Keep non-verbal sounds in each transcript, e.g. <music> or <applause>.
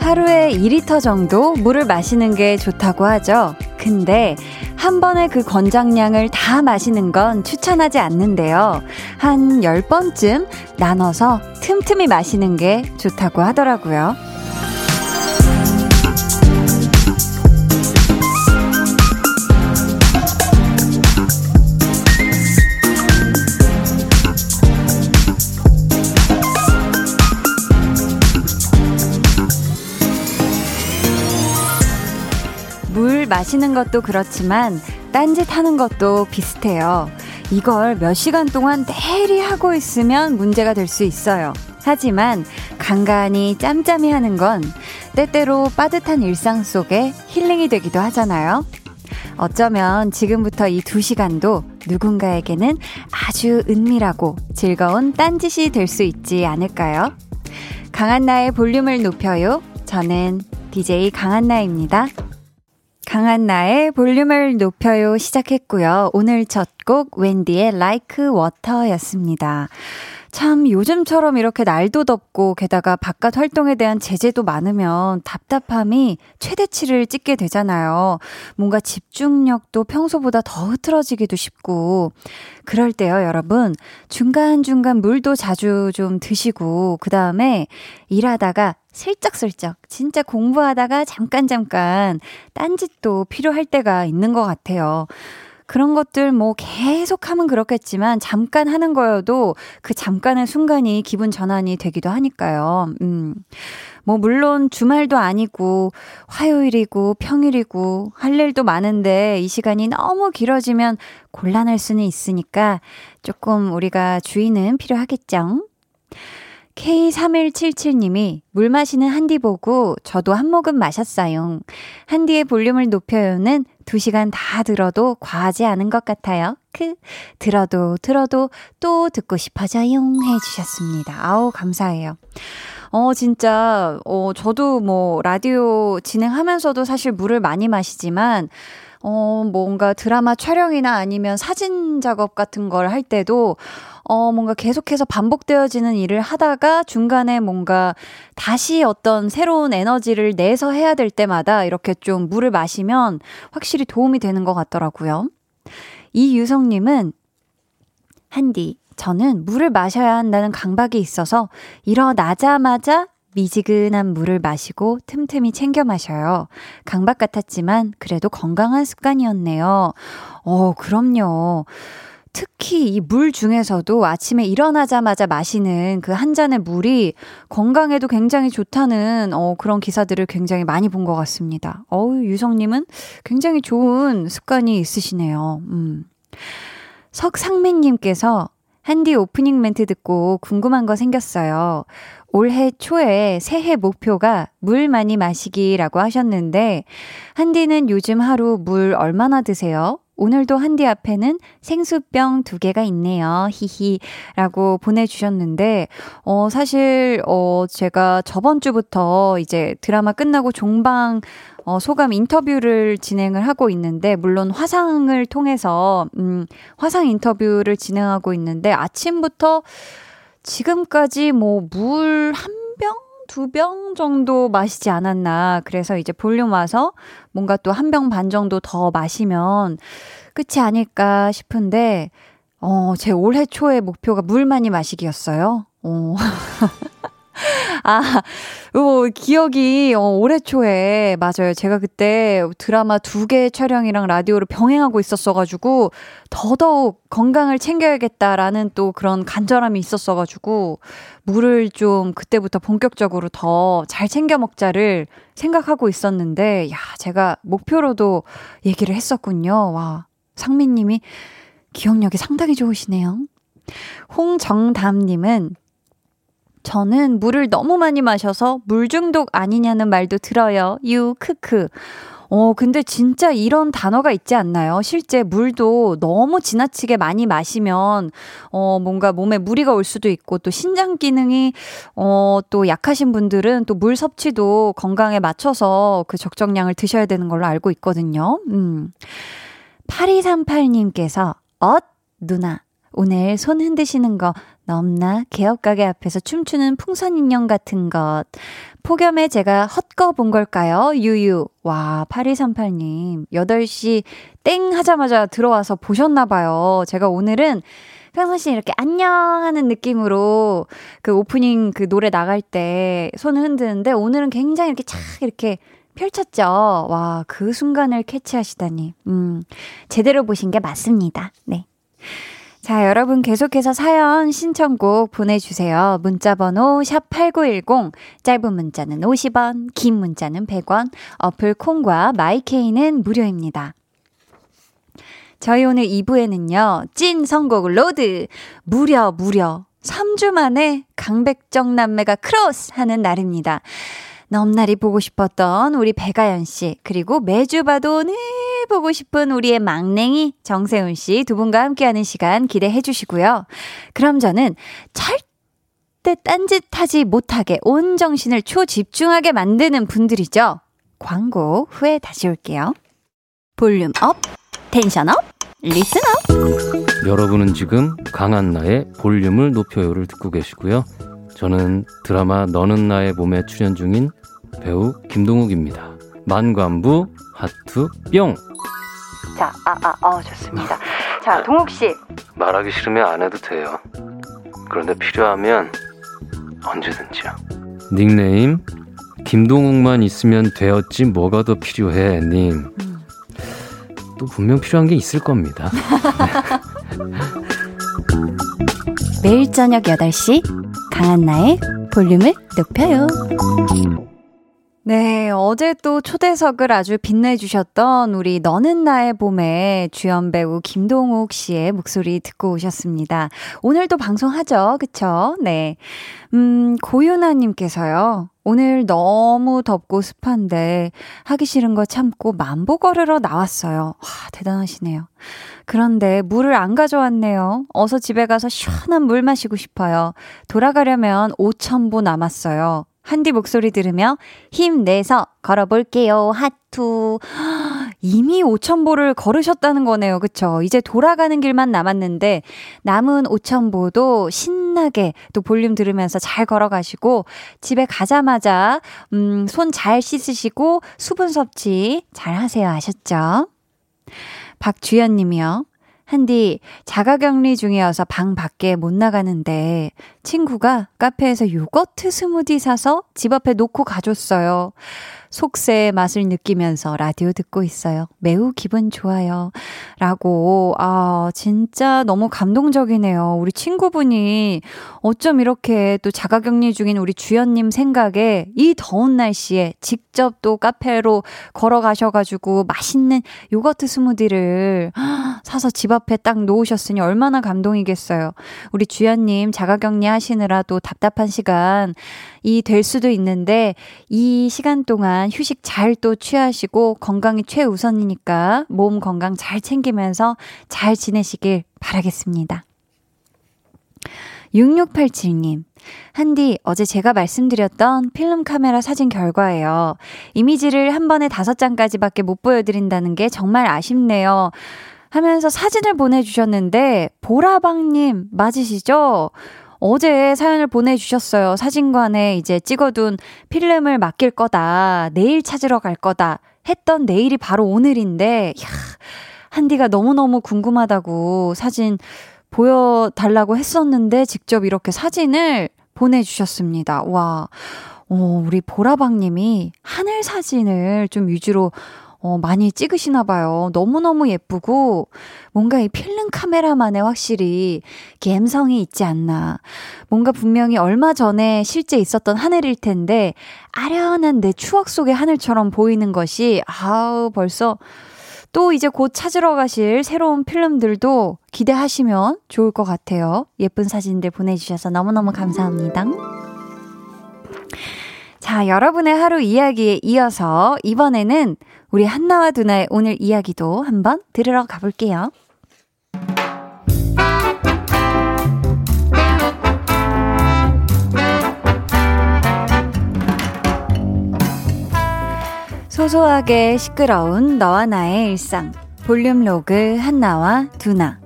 하루에 2리터 정도 물을 마시는 게 좋다고 하죠. 근데 한 번에 그 권장량을 다 마시는 건 추천하지 않는데요. 한 10번쯤 나눠서 틈틈이 마시는 게 좋다고 하더라고요. 물 마시는 것도 그렇지만 딴짓 하는 것도 비슷해요. 이걸 몇 시간 동안 내리 하고 있으면 문제가 될 수 있어요. 하지만 간간히 짬짬이 하는 건 때때로 빠듯한 일상 속에 힐링이 되기도 하잖아요. 어쩌면 지금부터 이 두 시간도 누군가에게는 아주 은밀하고 즐거운 딴짓이 될 수 있지 않을까요? 강한나의 볼륨을 높여요. 저는 DJ 강한나입니다. 강한 나의 볼륨을 높여요 시작했고요. 오늘 첫 곡 웬디의 Like Water였습니다. 참 요즘처럼 이렇게 날도 덥고 게다가 바깥 활동에 대한 제재도 많으면 답답함이 최대치를 찍게 되잖아요. 뭔가 집중력도 평소보다 더 흐트러지기도 쉽고 그럴 때요, 여러분. 중간중간 물도 자주 좀 드시고 그다음에 일하다가 슬쩍슬쩍 진짜 공부하다가 잠깐 잠깐 딴짓도 필요할 때가 있는 것 같아요. 그런 것들 뭐 계속 하면 그렇겠지만 잠깐 하는 거여도 그 잠깐의 순간이 기분 전환이 되기도 하니까요. 음. 뭐 물론 주말도 아니고 화요일이고 평일이고 할 일도 많은데 이 시간이 너무 길어지면 곤란할 수는 있으니까 조금 우리가 주의는 필요하겠죠. K3177님이 물 마시는 한디 보고 저도 한 모금 마셨어요. 한디의 볼륨을 높여요는 2시간 다 들어도 과하지 않은 것 같아요. 크, 들어도 들어도 또 듣고 싶어져요. 해주셨습니다. 아우, 감사해요. 어, 진짜, 어, 저도 뭐, 라디오 진행하면서도 사실 물을 많이 마시지만, 어, 뭔가 드라마 촬영이나 아니면 사진 작업 같은 걸 할 때도, 어, 뭔가 계속해서 반복되어지는 일을 하다가 중간에 뭔가 다시 어떤 새로운 에너지를 내서 해야 될 때마다 이렇게 좀 물을 마시면 확실히 도움이 되는 것 같더라고요. 이유성님은, 한디, 저는 물을 마셔야 한다는 강박이 있어서 일어나자마자 미지근한 물을 마시고 틈틈이 챙겨 마셔요. 강박 같았지만 그래도 건강한 습관이었네요. 어, 그럼요. 특히 이 물 중에서도 아침에 일어나자마자 마시는 그 한 잔의 물이 건강에도 굉장히 좋다는 어, 그런 기사들을 굉장히 많이 본 것 같습니다. 어우, 유성님은 굉장히 좋은 습관이 있으시네요. 음. 석상민님께서 한디 오프닝 멘트 듣고 궁금한 거 생겼어요. 올해 초에 새해 목표가 물 많이 마시기라고 하셨는데, 한디는 요즘 하루 물 얼마나 드세요? 오늘도 한디 앞에는 생수병 두 개가 있네요. 히히. 라고 보내주셨는데, 어, 사실, 어, 제가 저번 주부터 이제 드라마 끝나고 종방, 어, 소감 인터뷰를 진행을 하고 있는데, 물론 화상을 통해서, 음, 화상 인터뷰를 진행하고 있는데, 아침부터 지금까지 뭐 물 한 병? 두 병 정도 마시지 않았나. 그래서 이제 볼륨 와서 뭔가 또 한 병 반 정도 더 마시면 끝이 아닐까 싶은데, 어, 제 올해 초의 목표가 물 많이 마시기였어요. 어. <laughs> <laughs> 아, 어, 기억이, 어, 올해 초에, 맞아요. 제가 그때 드라마 두 개 촬영이랑 라디오를 병행하고 있었어가지고, 더더욱 건강을 챙겨야겠다라는 또 그런 간절함이 있었어가지고, 물을 좀 그때부터 본격적으로 더 잘 챙겨 먹자를 생각하고 있었는데, 야, 제가 목표로도 얘기를 했었군요. 와, 상민님이 기억력이 상당히 좋으시네요. 홍정담님은 저는 물을 너무 많이 마셔서 물 중독 아니냐는 말도 들어요. 유, 크크. 어, 근데 진짜 이런 단어가 있지 않나요? 실제 물도 너무 지나치게 많이 마시면, 어, 뭔가 몸에 무리가 올 수도 있고, 또 신장 기능이, 어, 또 약하신 분들은 또 물 섭취도 건강에 맞춰서 그 적정량을 드셔야 되는 걸로 알고 있거든요. 음. 8238님께서, 엇, 누나. 오늘 손 흔드시는 거 넘나 개업가게 앞에서 춤추는 풍선 인형 같은 것. 폭염에 제가 헛거 본 걸까요? 유유. 와, 8238님. 8시 땡 하자마자 들어와서 보셨나봐요. 제가 오늘은 평상시 이렇게 안녕 하는 느낌으로 그 오프닝 그 노래 나갈 때 손을 흔드는데 오늘은 굉장히 이렇게 착 이렇게 펼쳤죠. 와, 그 순간을 캐치하시다니. 음, 제대로 보신 게 맞습니다. 네. 자, 여러분 계속해서 사연 신청곡 보내주세요. 문자번호 샵8910, 짧은 문자는 50원, 긴 문자는 100원, 어플 콩과 마이케이는 무료입니다. 저희 오늘 2부에는요, 찐 선곡 road! 무려, 무려 3주 만에 강백정 남매가 cross 하는 날입니다. 넘나리 보고 싶었던 우리 백아연 씨, 그리고 매주 봐도 늘 보고 싶은 우리의 막냉이 정세훈 씨 두 분과 함께하는 시간 기대해 주시고요. 그럼 저는 절대 딴짓하지 못하게 온 정신을 초집중하게 만드는 분들이죠. 광고 후에 다시 올게요. volume up, tension up, listen up. 여러분은 지금 강한나의 볼륨을 높여요를 듣고 계시고요. 저는 드라마 너는 나의 봄에 출연 중인 배우 김동욱입니다. 만관부 하트 뿅. 자, 아, 아, 어, 좋습니다. 자, 동욱 씨. 말하기 싫으면 안 해도 돼요. 그런데 필요하면 언제든지요. 닉네임 김동욱만 있으면 되었지 뭐가 더 필요해 님. 음. 또 분명 필요한 게 있을 겁니다. 매일 저녁 8시 강한나의 볼륨을 높여요. 네, 어제 또 초대석을 아주 빛내주셨던 우리 너는 나의 봄의 주연 배우 김동욱 씨의 목소리 듣고 오셨습니다. 오늘도 방송하죠, 그쵸? 네. 음, 고윤아님께서요. 오늘 너무 덥고 습한데 하기 싫은 거 참고 만보 걸으러 나왔어요. 와, 대단하시네요. 그런데 물을 안 가져왔네요. 어서 집에 가서 시원한 물 마시고 싶어요. 돌아가려면 5천보 남았어요. 한디 목소리 들으며 힘내서 걸어볼게요. 하투. 이미 5천보를 걸으셨다는 거네요. 그쵸? 이제 돌아가는 길만 남았는데 남은 5천보도 신나게 또 볼륨 들으면서 잘 걸어가시고 집에 가자마자 음, 손 잘 씻으시고 수분 섭취 잘 하세요. 아셨죠? 박주연 님이요. 한디 자가 격리 중이어서 방 밖에 못 나가는데 친구가 카페에서 요거트 스무디 사서 집 앞에 놓고 가줬어요. 속세의 맛을 느끼면서 라디오 듣고 있어요. 매우 기분 좋아요. 라고, 아, 진짜 너무 감동적이네요. 우리 친구분이 어쩜 이렇게 또 자가 격리 중인 우리 주연님 생각에 이 더운 날씨에 직접 또 카페로 걸어가셔가지고 맛있는 요거트 스무디를 <gasps> 사서 집 앞에 딱 놓으셨으니 얼마나 감동이겠어요. 우리 주연님 자가 격리 하시느라 또 답답한 시간 이 될 수도 있는데 이 시간 동안 휴식 잘 또 취하시고 건강이 최우선이니까 몸 건강 잘 챙기면서 잘 지내시길 바라겠습니다. 6687님, 한디, 어제 제가 말씀드렸던 필름 카메라 사진 결과예요. 이미지를 한 번에 다섯 장까지밖에 못 보여드린다는 게 정말 아쉽네요. 하면서 사진을 보내주셨는데, 보라방님, 맞으시죠? 어제 사연을 보내주셨어요. 사진관에 이제 찍어둔 필름을 맡길 거다. 내일 찾으러 갈 거다. 했던 내일이 바로 오늘인데, 야, 한디가 너무너무 궁금하다고 사진 보여달라고 했었는데, 직접 이렇게 사진을 보내주셨습니다. 와, 어, 우리 보라방님이 하늘 사진을 좀 위주로 어, 많이 찍으시나 봐요. 너무너무 예쁘고, 뭔가 이 필름 카메라만의 확실히 감성이 있지 않나. 뭔가 분명히 얼마 전에 실제 있었던 하늘일 텐데, 아련한 내 추억 속의 하늘처럼 보이는 것이, 아우, 벌써, 또 이제 곧 찾으러 가실 새로운 필름들도 기대하시면 좋을 것 같아요. 예쁜 사진들 보내주셔서 너무너무 감사합니다. 자, 여러분의 하루 이야기에 이어서 이번에는 우리 한나와 두나의 오늘 이야기도 한번 들으러 가볼게요. 소소하게 시끄러운 너와 나의 일상. 볼륨 로그 한나와 두나.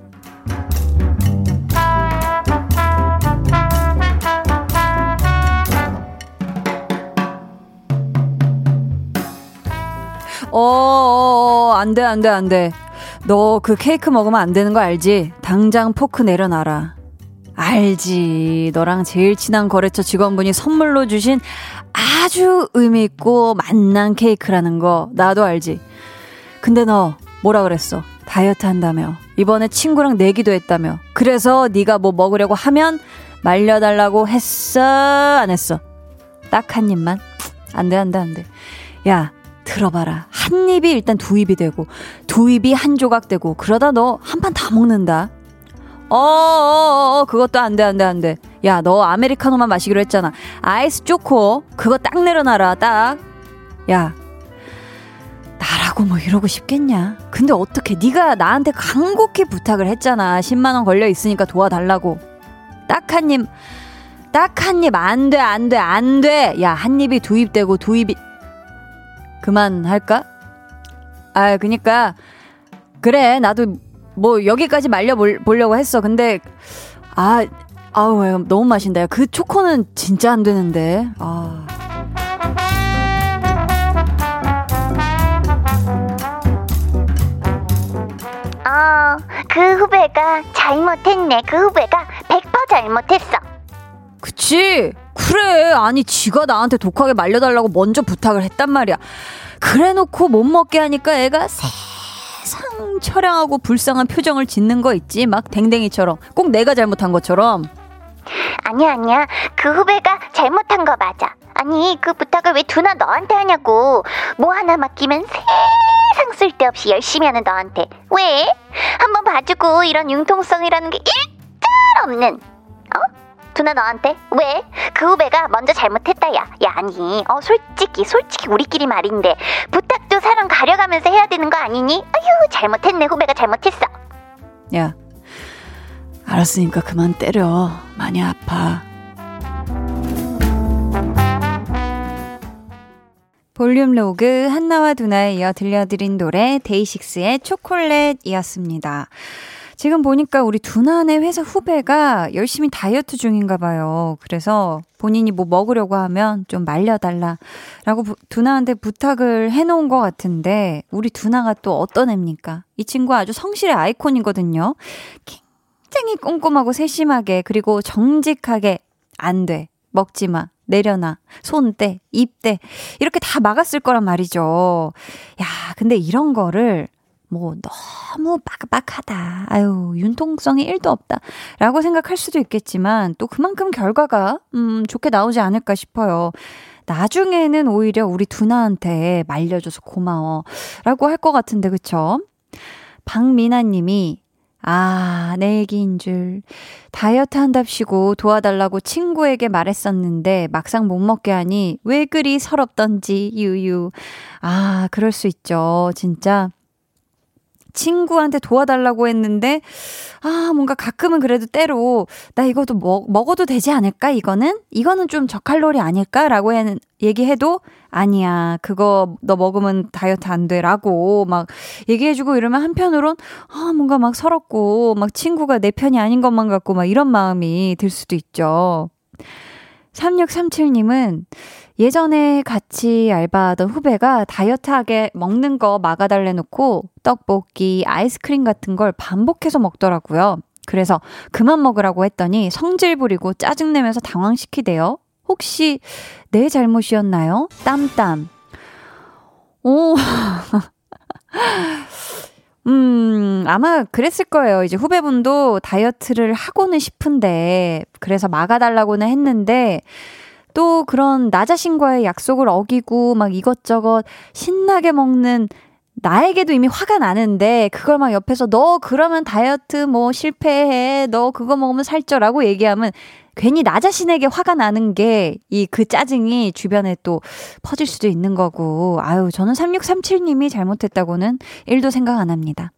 어, 어, 어, 안 돼, 안 돼, 안 돼. 너 그 케이크 먹으면 안 되는 거 알지? 당장 포크 내려놔라. 알지. 너랑 제일 친한 거래처 직원분이 선물로 주신 아주 의미있고 맛난 케이크라는 거 나도 알지. 근데 너 뭐라 그랬어? 다이어트 한다며. 이번에 친구랑 내기도 했다며. 그래서 네가 뭐 먹으려고 하면 말려달라고 했어? 안 했어? 딱 한 입만? 안 돼, 안 돼, 안 돼. 야, 들어봐라. 한 입이 일단 두 입이 되고, 두 입이 한 조각 되고, 그러다 너 한 판 다 먹는다. 어어어, 어, 그것도 안 돼, 안 돼, 안 돼. 야, 너 아메리카노만 마시기로 했잖아. 아이스 초코, 그거 딱 내려놔라, 딱. 야, 나라고 뭐 이러고 싶겠냐? 근데 어떻게 네가 나한테 간곡히 부탁을 했잖아. 10만 원 걸려 있으니까 도와달라고. 딱 한 입, 딱 한 입 안 돼, 안 돼, 안 돼. 야, 한 입이 두 입 되고 두 입이 그만할까? 아, 그니까 그래, 나도 뭐 여기까지 말려 보려고 했어. 근데 아, 아우 너무 맛있다. 그 초코는 진짜 안 되는데. 아. 어, 그 후배가 잘못했네. 그 후배가 100% 잘못했어. 그치? 그래. 아니, 지가 나한테 독하게 말려달라고 먼저 부탁을 했단 말이야. 그래 놓고 못 먹게 하니까 애가 세 세상 처량하고 불쌍한 표정을 짓는 거 있지? 막 댕댕이처럼. 꼭 내가 잘못한 것처럼. 아니야, 아니야. 그 후배가 잘못한 거 맞아. 아니, 그 부탁을 왜 두나 너한테 하냐고. 뭐 하나 맡기면 세상 쓸데없이 열심히 하는 너한테. 왜? 한번 봐주고 이런 융통성이라는 게 일절 없는. 어? 두나 너한테 왜? 그 후배가 먼저 잘못했다 야. 야 아니 어 솔직히 솔직히 우리끼리 말인데 부탁도 사람 가려가면서 해야 되는 거 아니니? 아휴 잘못했네 후배가 잘못했어. 야 알았으니까 그만 때려 많이 아파. 볼륨 로그 한나와 두나에 이어 들려드린 노래 데이식스의 초콜렛이었습니다. 지금 보니까 우리 두나네 회사 후배가 열심히 다이어트 중인가 봐요. 그래서 본인이 뭐 먹으려고 하면 좀 말려달라라고 두나한테 부탁을 해놓은 것 같은데 우리 두나가 또 어떤 애입니까? 이 친구 아주 성실의 아이콘이거든요. 굉장히 꼼꼼하고 세심하게 그리고 정직하게 안 돼. 먹지 마. 내려놔. 손 떼, 입 떼. 이렇게 다 막았을 거란 말이죠. 야, 근데 이런 거를 뭐 너무 빡빡하다. 아유, 융통성이 1도 없다. 라고 생각할 수도 있겠지만 또 그만큼 결과가 음, 좋게 나오지 않을까 싶어요. 나중에는 오히려 우리 두나한테 말려줘서 고마워. 라고 할 것 같은데, 그쵸? 박미나 님이, 아, 내 얘기인 줄. 다이어트 한답시고 도와달라고 친구에게 말했었는데 막상 못 먹게 하니 왜 그리 서럽던지, 유유. 아, 그럴 수 있죠. 진짜. 친구한테 도와달라고 했는데, 아, 뭔가 가끔은 그래도 때로, 나 이것도 먹, 먹어도 되지 않을까? 이거는? 이거는 좀 저칼로리 아닐까? 라고 해, 얘기해도, 아니야, 그거 너 먹으면 다이어트 안 돼. 라고 막 얘기해주고 이러면 한편으론, 아, 뭔가 막 서럽고, 막 친구가 내 편이 아닌 것만 같고, 막 이런 마음이 들 수도 있죠. 3637님은 예전에 같이 알바하던 후배가 다이어트하게 먹는 거 막아달래 놓고 떡볶이, 아이스크림 같은 걸 반복해서 먹더라고요. 그래서 그만 먹으라고 했더니 성질 부리고 짜증내면서 당황시키대요. 혹시 내 잘못이었나요? 땀땀. 오. <laughs> 음, 아마 그랬을 거예요. 이제 후배분도 다이어트를 하고는 싶은데, 그래서 막아달라고는 했는데, 또 그런 나 자신과의 약속을 어기고 막 이것저것 신나게 먹는 나에게도 이미 화가 나는데 그걸 막 옆에서 너 그러면 다이어트 뭐 실패해 너 그거 먹으면 살쪄라고 얘기하면 괜히 나 자신에게 화가 나는 게 이 그 짜증이 주변에 또 퍼질 수도 있는 거고, 아유, 저는 3637님이 잘못했다고는 1도 생각 안 합니다.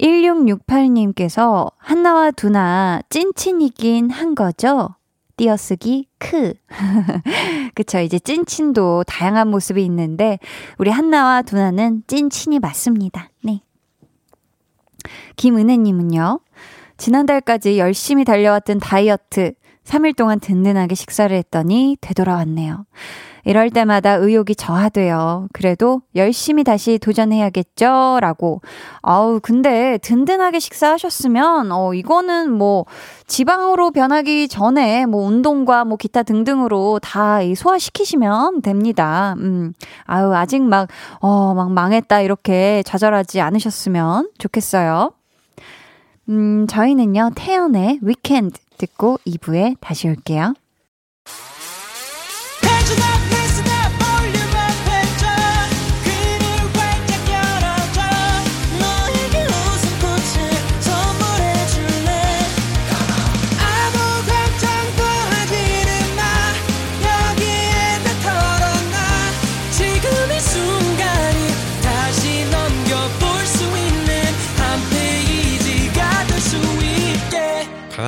1668님께서 한나와 두나 찐친이긴 한 거죠? 띄어쓰기 크. <laughs> 그쵸. 이제 찐친도 다양한 모습이 있는데, 우리 한나와 두나는 찐친이 맞습니다. 네. 김은혜님은요, 지난달까지 열심히 달려왔던 다이어트, 3일 동안 든든하게 식사를 했더니 되돌아왔네요. 이럴 때마다 의욕이 저하돼요. 그래도 열심히 다시 도전해야겠죠? 라고. 아우, 근데 든든하게 식사하셨으면, 어, 이거는 뭐, 지방으로 변하기 전에 뭐, 운동과 뭐, 기타 등등으로 다 소화시키시면 됩니다. 음, 아유, 아직 막, 어, 막 망했다, 이렇게 좌절하지 않으셨으면 좋겠어요. 음, 저희는요, 태연의 위켄드 듣고 2부에 다시 올게요.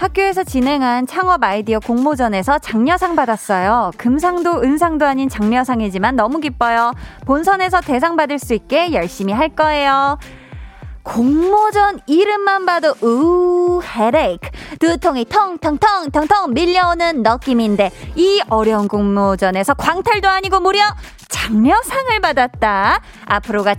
학교에서 진행한 창업 아이디어 공모전에서 장려상 받았어요. 금상도 은상도 아닌 장려상이지만 너무 기뻐요. 본선에서 대상 받을 수 있게 열심히 할 거예요. 공모전 이름만 봐도 우 헤레이크 두통이 텅텅텅 텅텅 밀려오는 느낌인데 이 어려운 공모전에서 광탈도 아니고 무려 장려상을 받았다. 앞으로가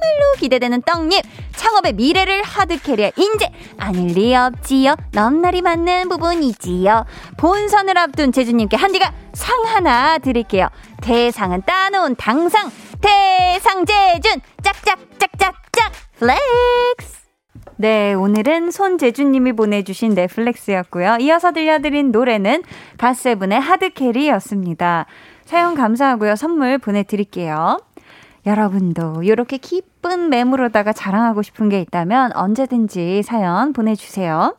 정말로 기대되는 떡잎 창업의 미래를 하드캐리할 인재 아닐 리 없지요. 넘날이 맞는 부분이지요. 본선을 앞둔 제주님께 한디가 상 하나 드릴게요. 대상은 따놓은 당상 대상 재준 짝짝짝짝짝 flex 네, 오늘은 손재준님이 보내주신 네, flex였고요. 이어서 들려드린 노래는 갓세븐의 Hard Carry였습니다. 사연 감사하고요. 선물 보내드릴게요. 여러분도 이렇게 기쁜 매물로다가 자랑하고 싶은 게 있다면 언제든지 사연 보내주세요.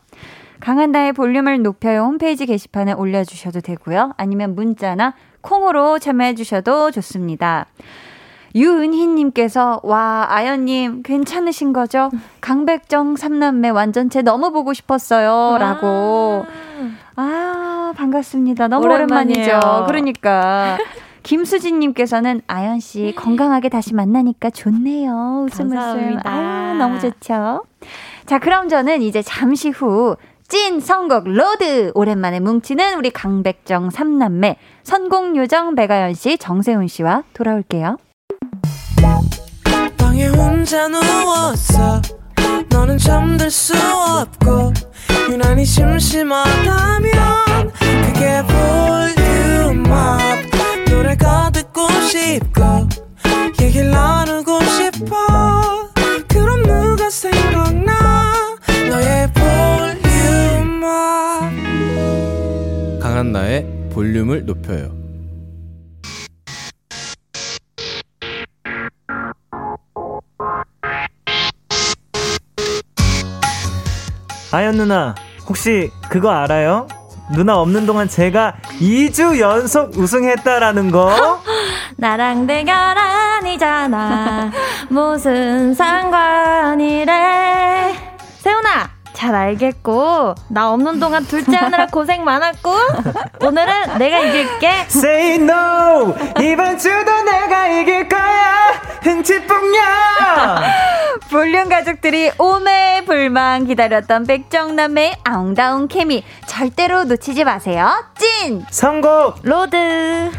강한나의 볼륨을 높여요 홈페이지 게시판에 올려주셔도 되고요. 아니면 문자나 콩으로 참여해주셔도 좋습니다. 유은희님께서, 와, 아연님, 괜찮으신 거죠? 강백정 삼남매 완전체 너무 보고 싶었어요. 라고. 아, 반갑습니다. 너무 오랜만이에요. 오랜만이죠. 그러니까. 김수진님께서는 아연 씨 건강하게 다시 만나니까 좋네요. 웃음 웃음. 아, 너무 좋죠. 자, 그럼 저는 이제 잠시 후 찐 선곡 road 오랜만에 뭉치는 우리 강백정 삼남매 선곡요정 백아연 씨, 정세훈 씨와 돌아올게요. 방에 혼자 누웠어 너는 잠들 수 없고 유난히 심심하다면 싶고 얘기를 나누고 싶어. 그럼 누가 생각나? 너의 볼륨업 강한 나의 볼륨을 높여요. 아연 누나, 혹시 그거 알아요? 누나 없는 동안 제가 2주 연속 우승했다라는 거? 나랑 대결 아니잖아. <laughs> 무슨 상관이래. 세훈아, 잘 알겠고 나 없는 동안 둘째 하느라 <laughs> 고생 많았고 오늘은 내가 이길게. Say no. 이번 주도 내가 이길 거야. 흥치뿡냐 볼륨 <laughs> 가족들이 오매불망 기다렸던 백정남의 아웅다운 케미 절대로 놓치지 마세요. 찐! 선곡. road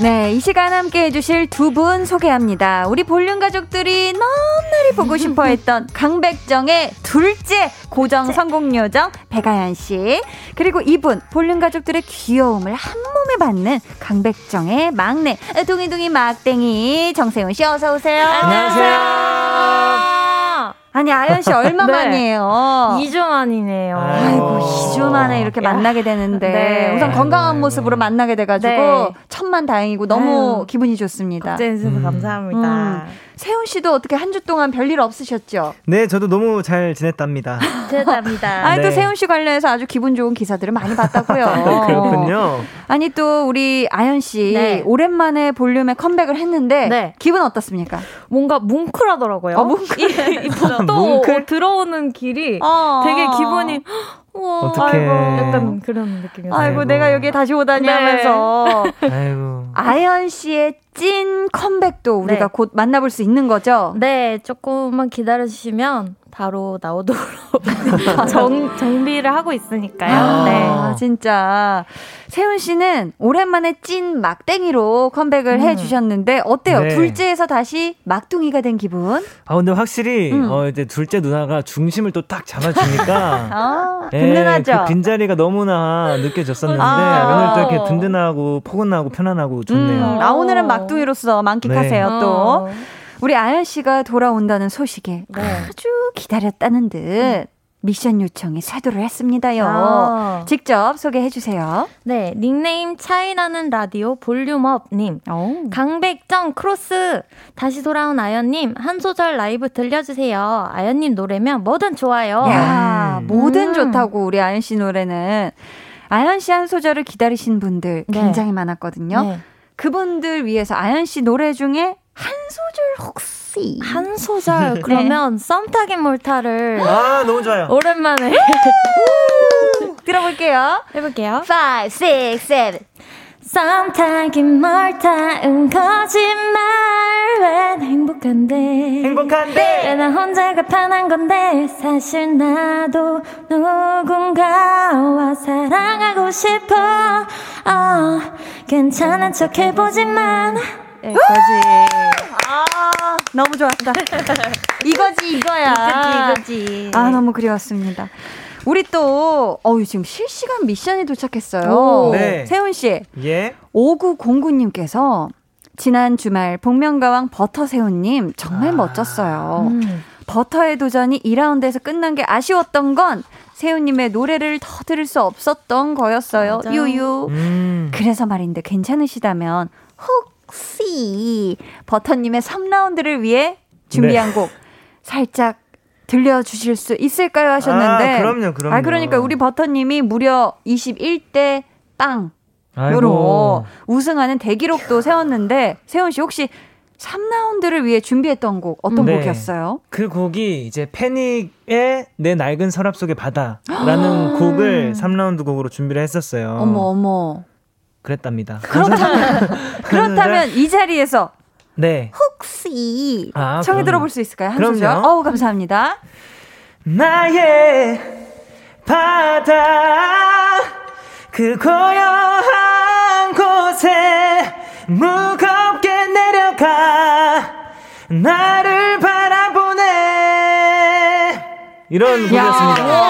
네, 이 시간 함께 해주실 두 분 소개합니다. 우리 볼륨 가족들이 너무나리 보고 싶어 했던 <laughs> 강백정의 둘째 고정 선곡 요정 백아연 씨. 그리고 이분, 볼륨 가족들의 귀여움을 한 몸에 받는 강백정의 막내, 둥이둥이 막댕이 정세훈 씨 어서 오세요. 안녕하세요. 아니, 아연 씨 얼마 네. 만이에요? 2주 만이네요. 아이고, 2주 만에 이렇게 야. 만나게 되는데 네. 우선 건강한 아이고, 모습으로 만나게 돼가지고 네. 천만 다행이고 너무 아유. 기분이 좋습니다. 걱정해주셔서 음. 감사합니다. 세훈 씨도 어떻게 한 주 동안 별일 없으셨죠? 네, 저도 너무 잘 지냈답니다. <laughs> 감사합니다. 아니 또 네. 세훈 씨 관련해서 아주 기분 좋은 기사들을 많이 봤다고요. <laughs> 그렇군요. 아니 또 우리 아연 씨 네. 오랜만에 볼륨에 컴백을 했는데 네. 기분 어떻습니까? 뭔가 뭉클하더라고요. 어, 뭉클. <laughs> 복도 뭉클? 들어오는 길이 어. 되게 기분이 <gasps> 우와, 어떡해. 아이고, 약간 그런 느낌이었어요. 아이고, 아이고. 내가 여기에 다시 오다니 네. 하면서 아이고. 아연 씨의 찐 컴백도 우리가 네. 곧 만나볼 수 있는 거죠? 네, 조금만 기다려주시면 바로 나오도록 <laughs> 정, 정비를 하고 있으니까요. 아, 네. 진짜 세훈 씨는 오랜만에 찐 막땡이로 컴백을 음. 해주셨는데 어때요? 네. 둘째에서 다시 막둥이가 된 기분? 아, 근데 확실히, 음. 어, 이제 둘째 누나가 중심을 또 딱 잡아주니까. <laughs> 아, 예, 든든하죠. 그 빈자리가 너무나 느껴졌었는데, 아. 오늘 또 이렇게 든든하고, 포근하고, 편안하고 좋네요. 음, 아 오늘은 막 둥이로서 만끽하세요 네. 또 어. 우리 아연 씨가 돌아온다는 소식에 네. 아주 기다렸다는 듯 미션 요청이 쇄도를 했습니다요. 아. 직접 소개해 주세요. 네, 닉네임 차이나는 라디오 볼륨업님. 강백정 cross 다시 돌아온 아연님 한 소절 라이브 들려주세요. 아연님 노래면 뭐든 좋아요. 야, 음. 뭐든 음. 좋다고 우리 아연 씨 노래는 아연 씨 한 소절을 기다리신 분들 네. 굉장히 많았거든요. 네. 그분들 위해서 아연 씨 노래 중에 한 소절 혹시 한 소절 <laughs> 그러면 썸 타긴 뭘 타를 아, 너무 좋아요. 오랜만에 <laughs> 들어볼게요. 해볼게요. 5, 6, 7. 썸 타긴 몰타은 거짓말 왜 행복한데 행복한데! 왜 나 혼자가 편한 건데 사실 나도 누군가와 사랑하고 싶어 어, 괜찮은 척 해보지만 여기까지. 아, 너무 좋았다. <laughs> 이거지, 이거야. 이거지 아, 너무 그리웠습니다. 우리 또, 어유 지금 실시간 미션이 도착했어요. 오. 네. 세훈 씨, 예. 5909님께서 지난 주말 복면가왕 버터새우 님 정말 멋졌어요. 음. 버터의 도전이 2라운드에서 끝난 게 아쉬웠던 건 세훈님의 노래를 더 들을 수 없었던 거였어요. 맞아요. 유유. 음. 그래서 말인데 괜찮으시다면 혹시 버터님의 3라운드를 위해 준비한 네. 곡 살짝 들려주실 수 있을까요 하셨는데 아, 그럼요, 그럼요. 아, 그러니까 우리 버터님이 무려 21대 빵. 요로 우승하는 대기록도 세웠는데 세훈 씨 혹시 3라운드를 위해 준비했던 곡 어떤 네. 곡이었어요? 그 곡이 이제 패닉의 내 낡은 서랍 속의 바다라는 <gasps> 곡을 3라운드 곡으로 준비를 했었어요. 어머 어머. 그랬답니다. 그렇다면 그렇다면 이 자리에서 네. 혹시 아, 청해 그럼요. 들어볼 수 있을까요? 한. 소절. 어우 감사합니다. 나의 바다 그 고요한 곳에 무겁게 내려가 나를 바라보네 이런 곡이었습니다.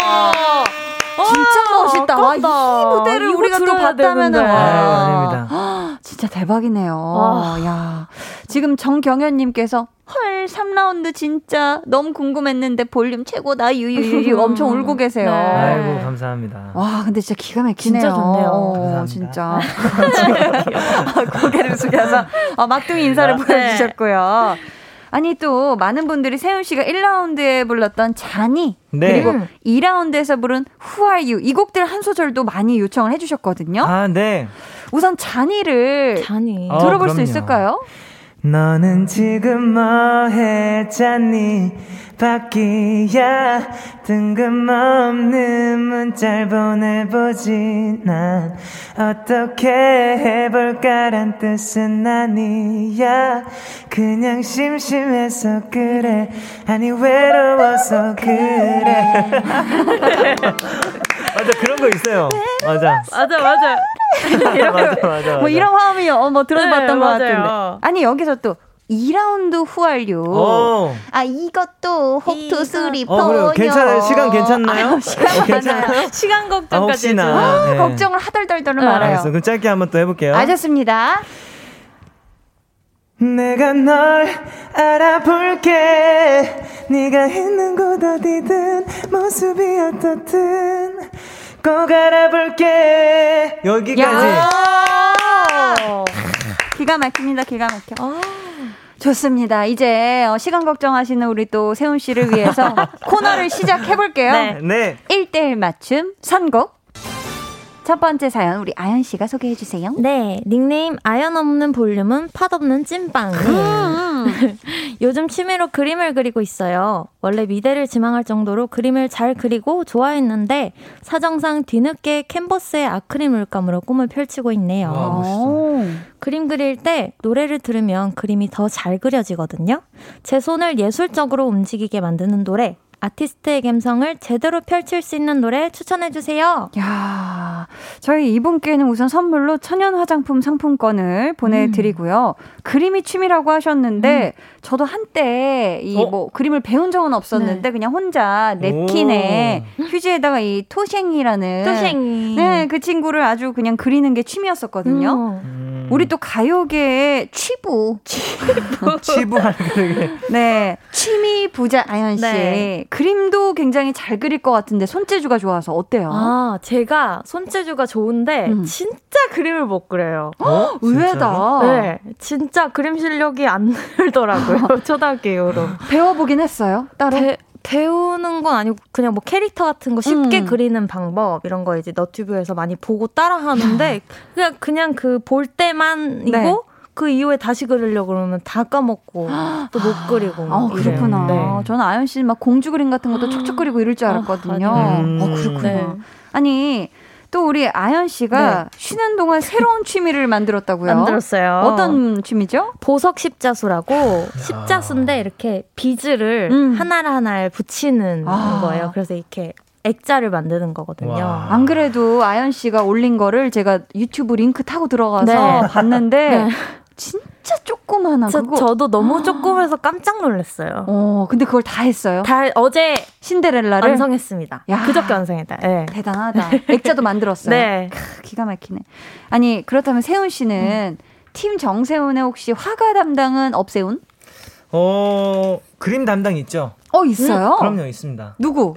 진짜 멋있다. 와, 이 무대를 우리가 또 봤다면은. 와. 아닙니다. 진짜 대박이네요. 와. 야. 지금 정경현님께서 헐 3라운드 진짜 너무 궁금했는데 볼륨 최고다 유유유 <laughs> 엄청 울고 계세요. 네. 아이고 감사합니다. 와 근데 진짜 기가 막히네요. 진짜 좋네요. 어, 감사합니다. 진짜 <laughs> <laughs> 고개를 숙여서 어, 막둥이 인사를 네. 보여주셨고요. 아니 또 많은 분들이 세훈 씨가 1라운드에 불렀던 잔이 네. 그리고 2라운드에서 부른 Who Are You 이 곡들 한 소절도 많이 요청을 해주셨거든요. 아, 네. 우선 잔이를 잔이 어, 들어볼 수 그럼요. 있을까요? 너는 지금 뭐 했잖니? 바뀌야. 뜬금없는 문자를 보내보지. 난 어떻게 해볼까란 뜻은 아니야. 그냥 심심해서 그래. 아니 외로워서 그래. <laughs> 맞아 그런 거 있어요 맞아. 맞아, 맞아. <laughs> 맞아, 맞아, 맞아. 뭐 이런 화음이 어, 뭐 들어봤던 네, 것 같은데. 아니, 여기서 또 2라운드 who are you. 오. 아, 이것도 혹 two three four. 어, 괜찮아요. 시간 괜찮나요? 아, 시간 괜찮아요. <laughs> 시간 걱정까지 아, 아, 네. 걱정을 하덜덜덜 말아요. 알겠어. 그럼 짧게 한번 또 해볼게요. 알겠습니다. 내가 널 알아볼게 네가 있는 곳 어디든 모습이 어떻든 꼭 알아볼게 여기까지 <laughs> 기가 막힙니다 기가 막혀 아. 좋습니다. 이제 어, 시간 걱정하시는 우리 또 세훈 씨를 위해서 <laughs> 코너를 시작해 볼게요. 네. 네. 1대1 맞춤 선곡. 첫 번째 사연 우리 아연 씨가 소개해 주세요. 네, 닉네임 아연 없는 볼륨은 팥 없는 찐빵. 음. <laughs> 요즘 취미로 그림을 그리고 있어요. 원래 미대를 지망할 정도로 그림을 잘 그리고 좋아했는데 사정상 뒤늦게 캔버스에 아크릴 물감으로 꿈을 펼치고 있네요. 와, 그림 그릴 때 노래를 들으면 그림이 더 잘 그려지거든요. 제 손을 예술적으로 움직이게 만드는 노래 아티스트의 감성을 제대로 펼칠 수 있는 노래 추천해 주세요. 야, 저희 이분께는 우선 선물로 천연 화장품 상품권을 보내드리고요. 음. 그림이 취미라고 하셨는데 음. 저도 한때 이뭐 어? 그림을 배운 적은 없었는데 네. 그냥 혼자 냅킨에 오. 휴지에다가 이 토생이라는 토생이 네, 그 친구를 아주 그냥 그리는 게 취미였었거든요. 음. 우리 또 가요계의 취부 취부 <laughs> 취부 하는 게 네, 취미 부자 아연 씨. 네. 그림도 굉장히 잘 그릴 것 같은데 손재주가 좋아서 어때요? 아, 제가 손재주가 좋은데 음. 진짜 그림을 못 그려요. 어? 의외다. 네, 진짜 그림 실력이 안 늘더라고요. <laughs> 초등학교 이후로. 배워보긴 했어요. 따로. 배, 배우는 건 아니고 그냥 뭐 캐릭터 같은 거 쉽게 음. 그리는 방법 이런 거 이제 너튜브에서 많이 보고 따라 하는데 그냥 그냥 그 볼 때만이고 네. 그 이후에 다시 그리려고 그러면 다 까먹고 또 못 <gasps> 그리고. 아, 그렇구나. 네. 저는 아연 씨는 막 공주 그림 같은 것도 척척 그리고 이럴 줄 아, 알았거든요. 아, 음. 아 그렇구나. 네. 아니, 또 우리 아연 씨가 네. 쉬는 동안 새로운 취미를 만들었다고요? 만들었어요. 어떤 취미죠? 보석 십자수라고 십자수인데 이렇게 비즈를 음. 하나하나 붙이는 아. 거예요. 그래서 이렇게 액자를 만드는 거거든요. 와. 안 그래도 아연 씨가 올린 거를 제가 유튜브 링크 타고 들어가서 네. 봤는데 <laughs> 네. 진짜 조그만한 저, 그거. 저도 너무 조그매서 깜짝 놀랐어요. 어, 근데 그걸 다 했어요. 다 어제 신데렐라를 완성했습니다. 야, 그저께 완성했다. <laughs> 네. 대단하다. 액자도 만들었어요. 네. 크, 기가 막히네. 아니 그렇다면 세훈 씨는 음. 팀 정세훈의 혹시 화가 담당은 없세훈? 어 그림 담당 있죠. 어 있어요? 음, 그럼요 있습니다. 누구?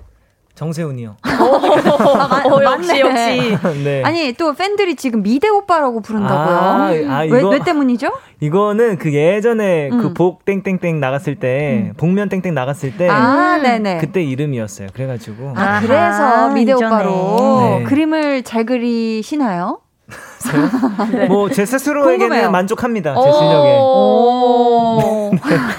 정세훈이요. 아, 어, 역시 역시. <laughs> 네. 아니 또 팬들이 지금 미대 오빠라고 부른다고요. 아, 아, 이거, 왜, 왜 때문이죠? 이거는 그 예전에 그 음. 그복 땡땡땡 나갔을 때 음. 복면 땡땡 나갔을 때 아, 네네. 그때 이름이었어요. 그래가지고 아, 그래서 미대 이전에. 오빠로 네. 그림을 잘 그리시나요? <laughs> 네. 뭐제 스스로에게는 만족합니다. 제 실력에.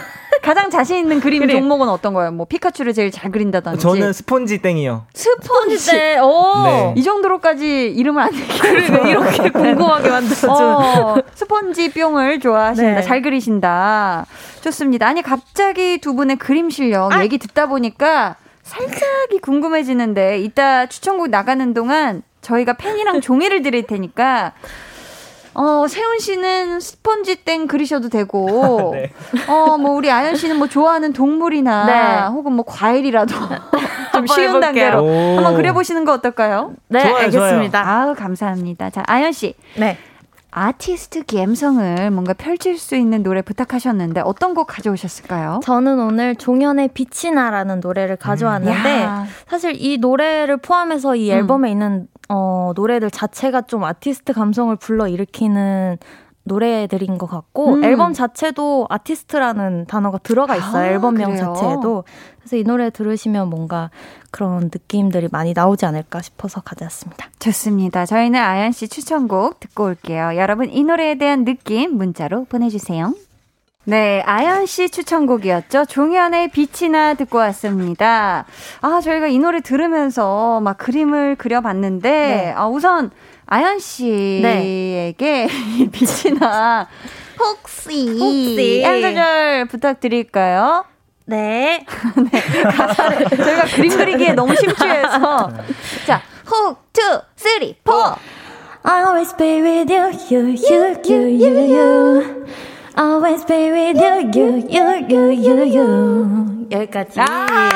<laughs> 가장 자신 있는 그림, 그림, 종목은 어떤 거예요? 뭐 피카츄를 제일 잘 그린다든지. 저는 스폰지 땡이요. 스폰지 땡. 오. 네. 이 정도로까지 이름을 안 그리고 이렇게 <laughs> 궁금하게 만들어준. 어, 스폰지 뿅을 좋아하신다. 네. 잘 그리신다. 좋습니다. 아니 갑자기 두 분의 그림 실력 아. 얘기 듣다 보니까 살짝이 궁금해지는데 이따 추천곡 나가는 동안 저희가 펜이랑 <laughs> 종이를 드릴 테니까 어, 세훈 씨는 스펀지 땡 그리셔도 되고, <laughs> 네. 어, 뭐, 우리 아연 씨는 뭐 좋아하는 동물이나, 네. 혹은 뭐 과일이라도 좀 쉬운 단계로 한번 그려보시는 거 어떨까요? 네, 좋아요, 알겠습니다. 좋아요. 아우, 감사합니다. 자, 아연 씨. 네. 아티스트 감성을 뭔가 펼칠 수 있는 노래 부탁하셨는데 어떤 곡 가져오셨을까요? 저는 오늘 종현의 빛이 나라는 노래를 가져왔는데 음, 사실 이 노래를 포함해서 이 음. 앨범에 음. 있는 어, 노래들 자체가 좀 아티스트 감성을 불러일으키는 노래들인 것 같고 음. 앨범 자체도 아티스트라는 단어가 들어가 있어요. 아, 앨범명 그래요? 자체에도. 그래서 이 노래 들으시면 뭔가 그런 느낌들이 많이 나오지 않을까 싶어서 가져왔습니다. 좋습니다. 저희는 아연 씨 추천곡 듣고 올게요. 여러분 이 노래에 대한 느낌 문자로 보내주세요. 네, 아연 씨 추천곡이었죠. 종현의 빛이나 듣고 왔습니다. 아, 저희가 이 노래 들으면서 막 그림을 그려봤는데, 네. 아, 우선 아연 씨에게 네. <laughs> 빛이나 혹시, 혹시 한 소절 부탁드릴까요? 네. <laughs> 네. 가사를 저희가 그림 그리기에 너무 심취해서 자 훅, two, three, four. I'll always be with you, you, you, you, you, you. Always be with you, you, you, you, you, you. 여기까지. 아~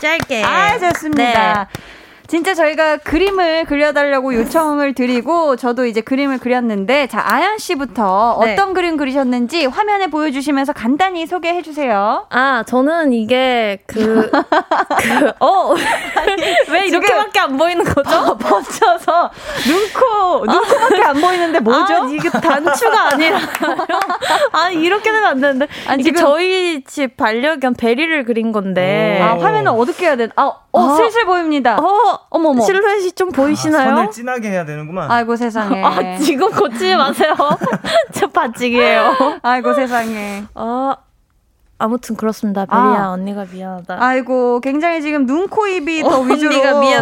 짧게. 아, 좋습니다. 네. 진짜 저희가 그림을 그려달라고 요청을 드리고 저도 이제 그림을 그렸는데 자 아연 씨부터 네. 어떤 그림 그리셨는지 화면에 보여주시면서 간단히 소개해 주세요. 아 저는 이게 그, 그 어, <laughs> <laughs> 왜 이렇게밖에 안 보이는 거죠? 버쳐서 눈코 눈코밖에 안 보이는데 뭐죠? 아, 이게 단추가 아니라 아 이렇게 되면 안 되는데 아니, 이게. 저희 집 반려견 베리를 그린 건데 아 화면을 어둡게 해야 돼. 아, 어 아, 슬슬 보입니다. 어 어머머. 실루엣이 좀 보이시나요? 아, 선을 진하게 해야 되는구만. 아이고 세상에. <laughs> 아, 지금 고치지 마세요. <laughs> 저 바찌기예요. 아이고 세상에. 어, 아무튼 그렇습니다. 베리야 아. 언니가 미안하다. 아이고 굉장히 지금 눈, 코, 입이 더 어, 위주로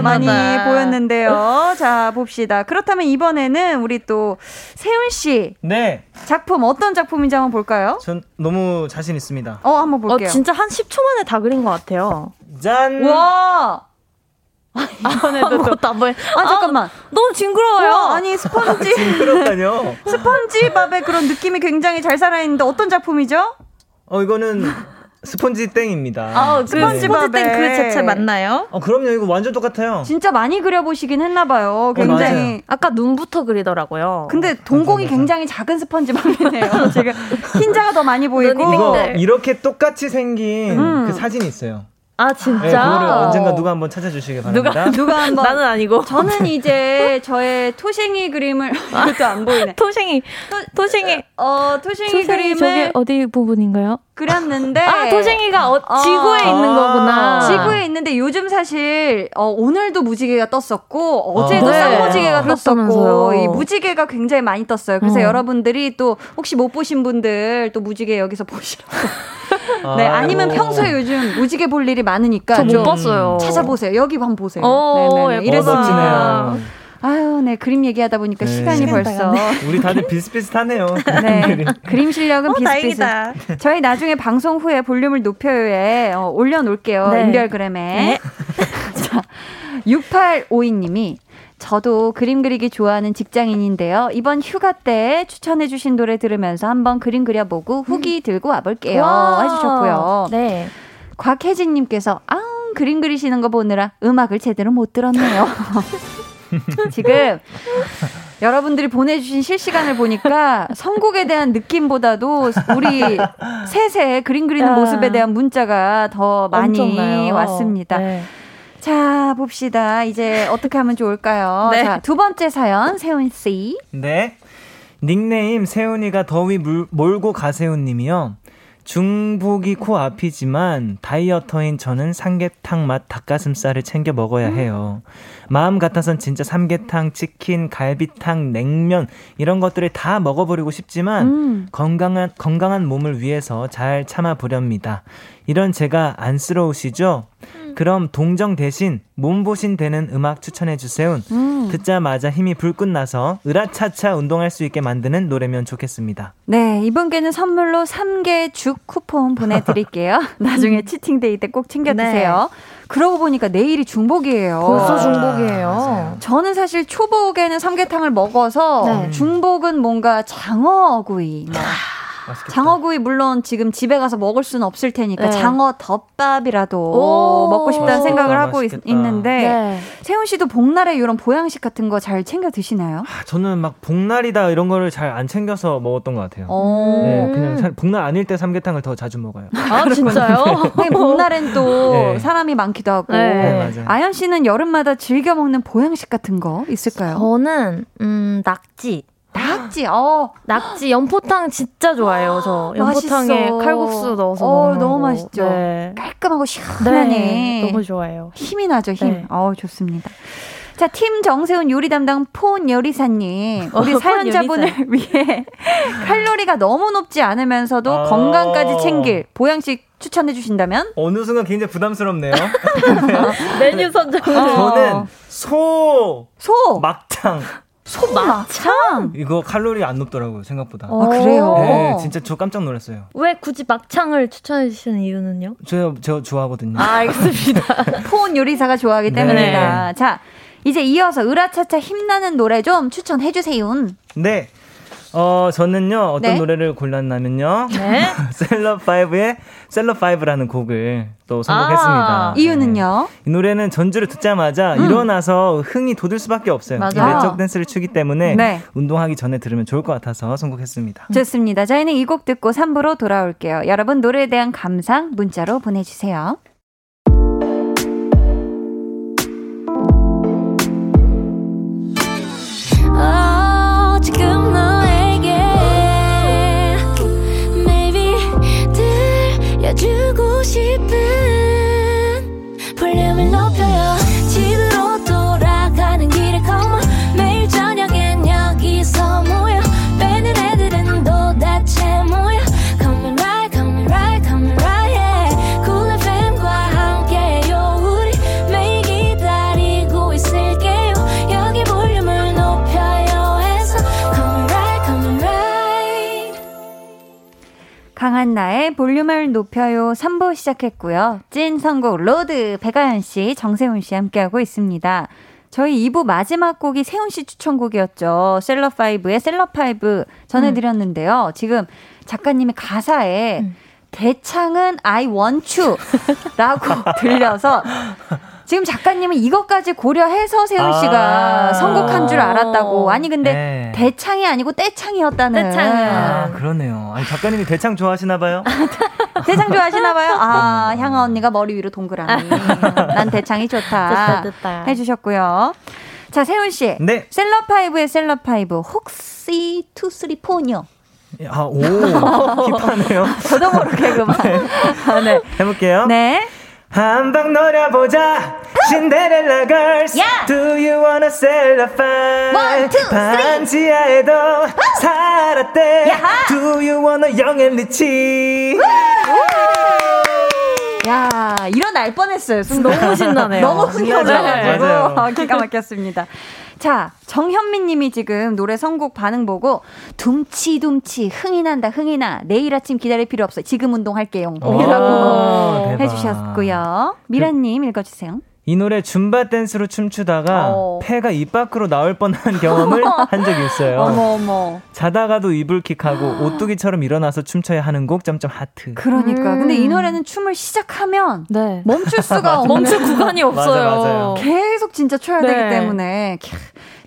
많이 보였는데요. 자 봅시다. 그렇다면 이번에는 우리 또 세훈 씨. 네. 작품 어떤 작품인지 한번 볼까요? 전 너무 자신 있습니다. 어 한번 볼게요. 어, 진짜 한 10초 만에 다 그린 것 같아요. 짠. 와. 이번에도 아무것도 안 보여. 아, 잠깐만. 아, 너무 징그러워요. 와, 아니, 스펀지. <laughs> 징그럽다뇨. 스펀지 밥의 그런 느낌이 굉장히 잘 살아있는데 어떤 작품이죠? 어, 이거는 스펀지 땡입니다. 아, 그 스펀지 밥의 그 자체 맞나요? 어, 그럼요. 이거 완전 똑같아요. 진짜 많이 그려보시긴 했나봐요. 어, 굉장히. 어, 아까 눈부터 그리더라고요. 근데 동공이 맞아, 맞아. 굉장히 작은 스펀지 밥이네요. 지금 흰자가 더 많이 보이고. 이거 이렇게 똑같이 생긴 음. 그 사진이 있어요. 아 진짜? 네, 그거를 언젠가 누가 한번 찾아주시길 바랍니다. 누가 <laughs> 누가 한번 나는 아니고 저는 이제 저의 토생이 그림을 <laughs> 이것도 안 보이네. 토생이 토, 생이 어 토생이, 토생이 그림을 저게 어디 부분인가요? 그렸는데 아 토생이가 어, 어, 지구에 어, 있는 거구나. 지구에 있는데 요즘 사실 어, 오늘도 무지개가 떴었고 어제도 아, 네. 쌍무지개가 떴었고 이 무지개가 굉장히 많이 떴어요. 그래서 어. 여러분들이 또 혹시 못 보신 분들 또 무지개 여기서 보시라고. <laughs> 네 아니면 평소에 요즘 무지개 볼 일이 많으니까 저 못 봤어요. 찾아보세요. 여기 한번 보세요. 어, 네네 이래서 아유, 네 그림 얘기하다 보니까 네. 시간이 벌써 우리 다들 비슷비슷하네요. <laughs> 네 <laughs> 그림 실력은 어, 비슷비슷. 저희 나중에 방송 후에 볼륨을 높여요에 어, 올려놓을게요. 네. 인별그램에. 네. <laughs> 자, 6852님이 저도 그림 그리기 좋아하는 직장인인데요. 이번 휴가 때 추천해주신 노래 들으면서 한번 그림 그려보고 후기 음. 들고 와볼게요. 해주셨고요. 네. 곽혜진님께서 아 그림 그리시는 거 보느라 음악을 제대로 못 들었네요. <laughs> 지금 여러분들이 보내주신 실시간을 보니까 선곡에 대한 느낌보다도 우리 셋의 그림 그리는 야. 모습에 대한 문자가 더 많이 엄청나요. 왔습니다. 네. 자, 봅시다. 이제 어떻게 하면 좋을까요? 네. 자, 두 번째 사연, 세훈씨. 네. 닉네임 세훈이가 더위 물, 몰고 가세훈 님이요. 중복이 코앞이지만 다이어터인 저는 삼계탕 맛 닭가슴살을 챙겨 먹어야 해요. 마음 같아선 진짜 삼계탕, 치킨, 갈비탕, 냉면 이런 것들을 다 먹어버리고 싶지만 음. 건강한 건강한 몸을 위해서 잘 참아 보렵니다. 이런 제가 안쓰러우시죠? 그럼 동정 대신 몸보신 되는 음악 추천해 주세요. 음. 듣자마자 힘이 불끈 나서 으라차차 운동할 수 있게 만드는 노래면 좋겠습니다. 네, 이분께는 선물로 3개 죽 쿠폰 보내드릴게요. <laughs> 나중에 치팅데이 때 꼭 챙겨 드세요. 네. 그러고 보니까 내일이 중복이에요. 벌써 중복이에요. 아, 저는 사실 초복에는 삼계탕을 먹어서 네. 중복은 뭔가 장어구이. 뭐. 맛있겠다. 장어구이 물론 지금 집에 가서 먹을 수는 없을 테니까 네. 장어 덮밥이라도 먹고 싶다는 생각을 하고 있, 는데 네. 세훈 씨도 복날에 이런 보양식 같은 거 잘 챙겨 드시나요? 아, 저는 막 복날이다 이런 거를 잘 안 챙겨서 먹었던 것 같아요. 네, 그냥 복날 아닐 때 삼계탕을 더 자주 먹어요. 아 <laughs> 진짜요? 네. <laughs> 복날엔 또 네. 사람이 많기도 하고. 네. 네 아연 씨는 여름마다 즐겨 먹는 보양식 같은 거 있을까요? 저는 음 낙지. 낙지, 어. 낙지, 연포탕 진짜 좋아해요, 저. 연포탕에 맛있어. 칼국수 넣어서. 어, 너무 맛있죠. 네. 깔끔하고 시원하네. 네, 너무 좋아요. 힘이 나죠, 힘. 네. 어, 좋습니다. 자, 팀 정세훈 요리 담당 폰 요리사님. 우리 어, 사연자분을 위해 <laughs> 칼로리가 너무 높지 않으면서도 아~ 건강까지 챙길 보양식 추천해 주신다면? 어느 순간 굉장히 부담스럽네요. <laughs> 메뉴 선정. 어. 저는 소. 소. 막창. 소막창? 이거 칼로리 안 높더라고요, 생각보다. 아, 그래요? 네, 진짜 저 깜짝 놀랐어요. 왜 굳이 막창을 추천해 주시는 이유는요? 저, 저 좋아하거든요. 아, 알겠습니다. <laughs> 폰 요리사가 좋아하기 때문이다. 네. 자, 이제 이어서 으라차차 힘나는 노래 좀 추천해 주세요. 네. 어, 저는요, 어떤 네. 노래를 골랐냐면요. 네. <laughs> 셀럽5의 셀럽5라는 곡을 또 선곡했습니다. 아, 이유는요? 이 노래는 전주를 듣자마자 음. 일어나서 흥이 돋을 수밖에 없어요. 이 맞아요. 내적 댄스를 추기 때문에 네. 운동하기 전에 들으면 좋을 것 같아서 선곡했습니다. 좋습니다. 저희는 이 곡 듣고 3부로 돌아올게요. 여러분 노래에 대한 감상 문자로 보내주세요. 들려 강한 나의 볼륨을 높여요 3부 시작했고요. 찐 선곡 road 백아연 씨, 정세훈 씨 함께하고 있습니다. 저희 2부 마지막 곡이 세훈 씨 추천곡이었죠. 셀럽5의 셀럽5 전해드렸는데요. 지금 작가님의 가사에 대창은 I want you 라고 <laughs> 들려서 지금 작가님은 이것까지 고려해서 세훈 씨가 아. 선곡한 줄 알았다고. 아니 근데 네. 대창이 아니고 떼창이었다는. 떼창이요. 아, 그러네요. 아니, 작가님이 대창 좋아하시나 봐요? <laughs> 대창 좋아하시나 봐요? 아, 향아 언니가 머리 위로 동그라미. 난 대창이 좋다. 됐다, 됐다. 해 주셨고요. 자, 세훈 씨. 네. 셀럽파이브의 셀럽파이브. 혹시 two three four이요? 아, 오, hip하네요. <laughs> 저도 모르게 그만. 아, 네. 해볼게요. 네. 한방 노려보자 신데렐라 girls Do you wanna celeb five One, two, three. 반지하에도 살았대 Do you wanna young and rich 야, 일어날 뻔했어요. 너무 신나네요. <laughs> 너무 흥겨져가지고 맞아요. <laughs> 기가 막혔습니다. 자, 정현민 님이 지금 노래 선곡 반응 보고 둠치둠치 흥이 난다 흥이 나 내일 아침 기다릴 필요 없어 지금 운동할게요 오, 이라고 대박. 해주셨고요. 미라님 읽어주세요. 이 노래 줌바 댄스로 춤추다가 어. 폐가 입 밖으로 나올 뻔한 경험을 <laughs> 한 적이 있어요. 어머 어머. 자다가도 이불킥하고 오뚜기처럼 일어나서 춤춰야 하는 곡 점점 하트. 그러니까 음. 근데 이 노래는 춤을 시작하면 네. 멈출 <laughs> 수가 없는 멈출 구간이 없어요. 맞아, 맞아요. 계속 진짜 춰야 네. 되기 때문에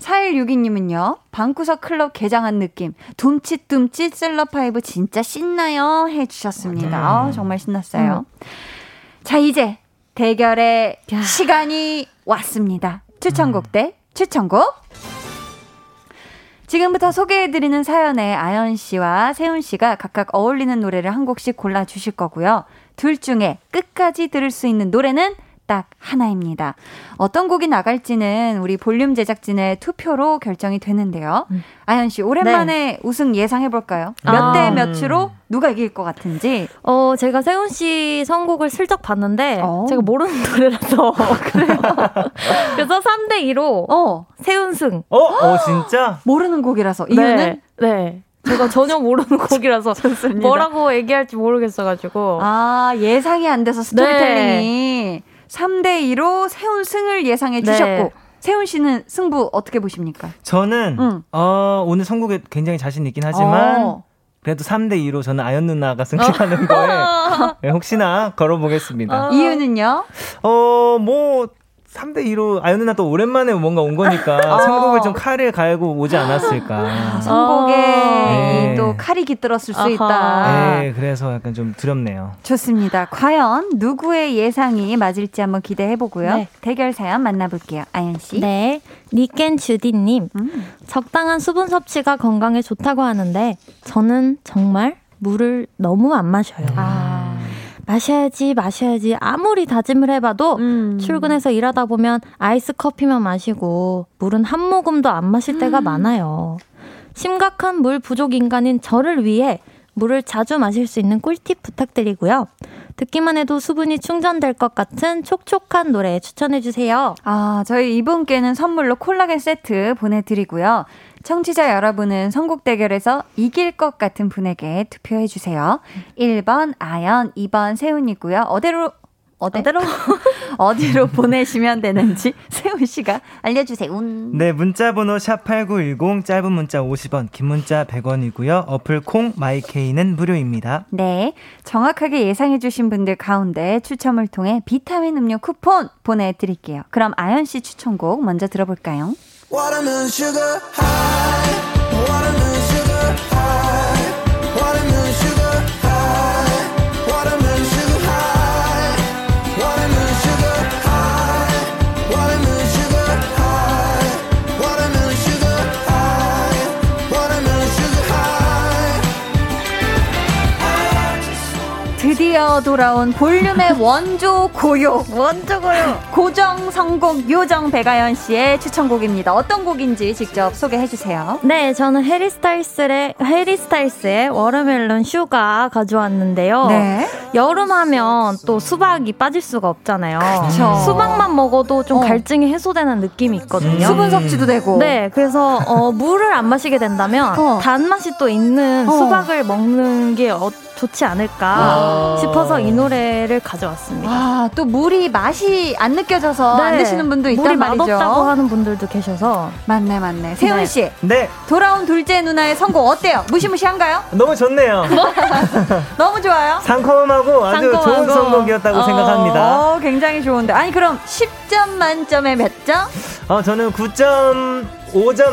4162님은요 방구석 클럽 개장한 느낌 둠칫둠칫 셀럽파이브 진짜 신나요 해주셨습니다 아, 정말 신났어요 자 이제 대결의 시간이 왔습니다. 추천곡 대 추천곡. 지금부터 소개해드리는 사연에 아연 씨와 세훈 씨가 각각 어울리는 노래를 한 곡씩 골라주실 거고요. 둘 중에 끝까지 들을 수 있는 노래는 딱 하나입니다. 어떤 곡이 나갈지는 우리 볼륨 제작진의 투표로 결정이 되는데요. 아연 씨, 오랜만에 우승 예상해 볼까요? 몇대 아. 몇으로 누가 이길 것 같은지. 어, 제가 세훈 씨 선곡을 슬쩍 봤는데, 어. 제가 모르는 <laughs> 노래라서. <laughs> 그래요. <laughs> 그래서 3대 2로 어, 세훈 승. 어? 어, 진짜? <gasps> 모르는 곡이라서. 이유는? 네. 네. 제가 전혀 모르는 곡이라서 좋습니다. 뭐라고 얘기할지 모르겠어가지고. 아, 예상이 안 돼서 스토리텔링이 3대2로 세훈 승을 예상해 네. 주셨고, 세훈 씨는 승부 어떻게 보십니까? 저는 응. 어, 오늘 선곡에 굉장히 자신 있긴 하지만 어. 그래도 3대 2로 저는 아연 누나가 승리하는 거에 <laughs> 네, 혹시나 걸어보겠습니다. 어. 이유는요? 어, 뭐 3대 2로 아연 누나 또 오랜만에 뭔가 온 거니까 어. <laughs> 선곡을 좀 칼을 갈고 오지 않았을까. 선곡에 네. 이또 칼이 깃들었을 수. 있다. 네, 그래서 약간 좀 두렵네요. 좋습니다. 과연 누구의 예상이 맞을지 한번 기대해 보고요. 네. 대결 사연 만나볼게요. 아연 씨. 네. 니켄 주디님. 음. 적당한 수분 섭취가 건강에 좋다고 하는데, 저는 정말 물을 너무 안 마셔요. 아. 마셔야지, 마셔야지. 아무리 다짐을 해봐도, 음. 출근해서 일하다 보면 아이스 커피만 마시고 물은 한 모금도 안 마실 때가 많아요. 심각한 물 부족 인간인 저를 위해 물을 자주 마실 수 있는 꿀팁 부탁드리고요. 듣기만 해도 수분이 충전될 것 같은 촉촉한 노래 추천해 주세요. 아, 저희 이분께는 선물로 콜라겐 세트 보내드리고요. 청취자 여러분은 선곡 대결에서 이길 것 같은 분에게 투표해 주세요. 1번 아연, 2번 세훈이고요. 어디로 어디로 <laughs> 어디로 보내시면 되는지 세훈 씨가 알려주세요. 네, 문자 번호 샵 8910 짧은 문자 50원, 긴 문자 100원이고요. 어플 콩 마이케이는 무료입니다. 네. 정확하게 예상해 주신 분들 가운데 추첨을 통해 비타민 음료 쿠폰 보내 드릴게요. 그럼 아연 씨 추천곡 먼저 들어볼까요? Watermelon sugar high, watermelon 드디어 돌아온 볼륨의 원조 고요. 원조 고요. 고정 선곡 요정 백아연 씨의 추천곡입니다. 어떤 곡인지 직접 소개해 주세요. 네, 저는 해리 스타일스의 해리 스타일스의 Watermelon Sugar 가져왔는데요. 네. 여름 하면 또 수박이 빠질 수가 없잖아요. 그쵸. 수박만 먹어도 좀 어. 갈증이 해소되는 느낌이 있거든요. 수분 섭취도 되고. 네, 그래서 어, 물을 안 마시게 된다면 어. 단맛이 또 있는 어. 수박을 먹는 게 어, 좋지 않을까 싶어서 이 노래를 가져왔습니다. 아, 또 물이 맛이 안 느껴져서 안 드시는 분도 있단 네. 물이 말이죠. 맛없다고 하는 분들도 계셔서 맞네, 맞네. 세훈 네. 씨, 네, 돌아온 둘째 누나의 선곡 어때요? 무시무시한가요? 너무 좋네요. <laughs> 너무 좋아요. 상콤하고 아주 상콤하고. 좋은 선곡이었다고 어, 생각합니다. 어, 굉장히 좋은데. 아니, 그럼 10점 만점에 몇 점? 어, 저는 9.5점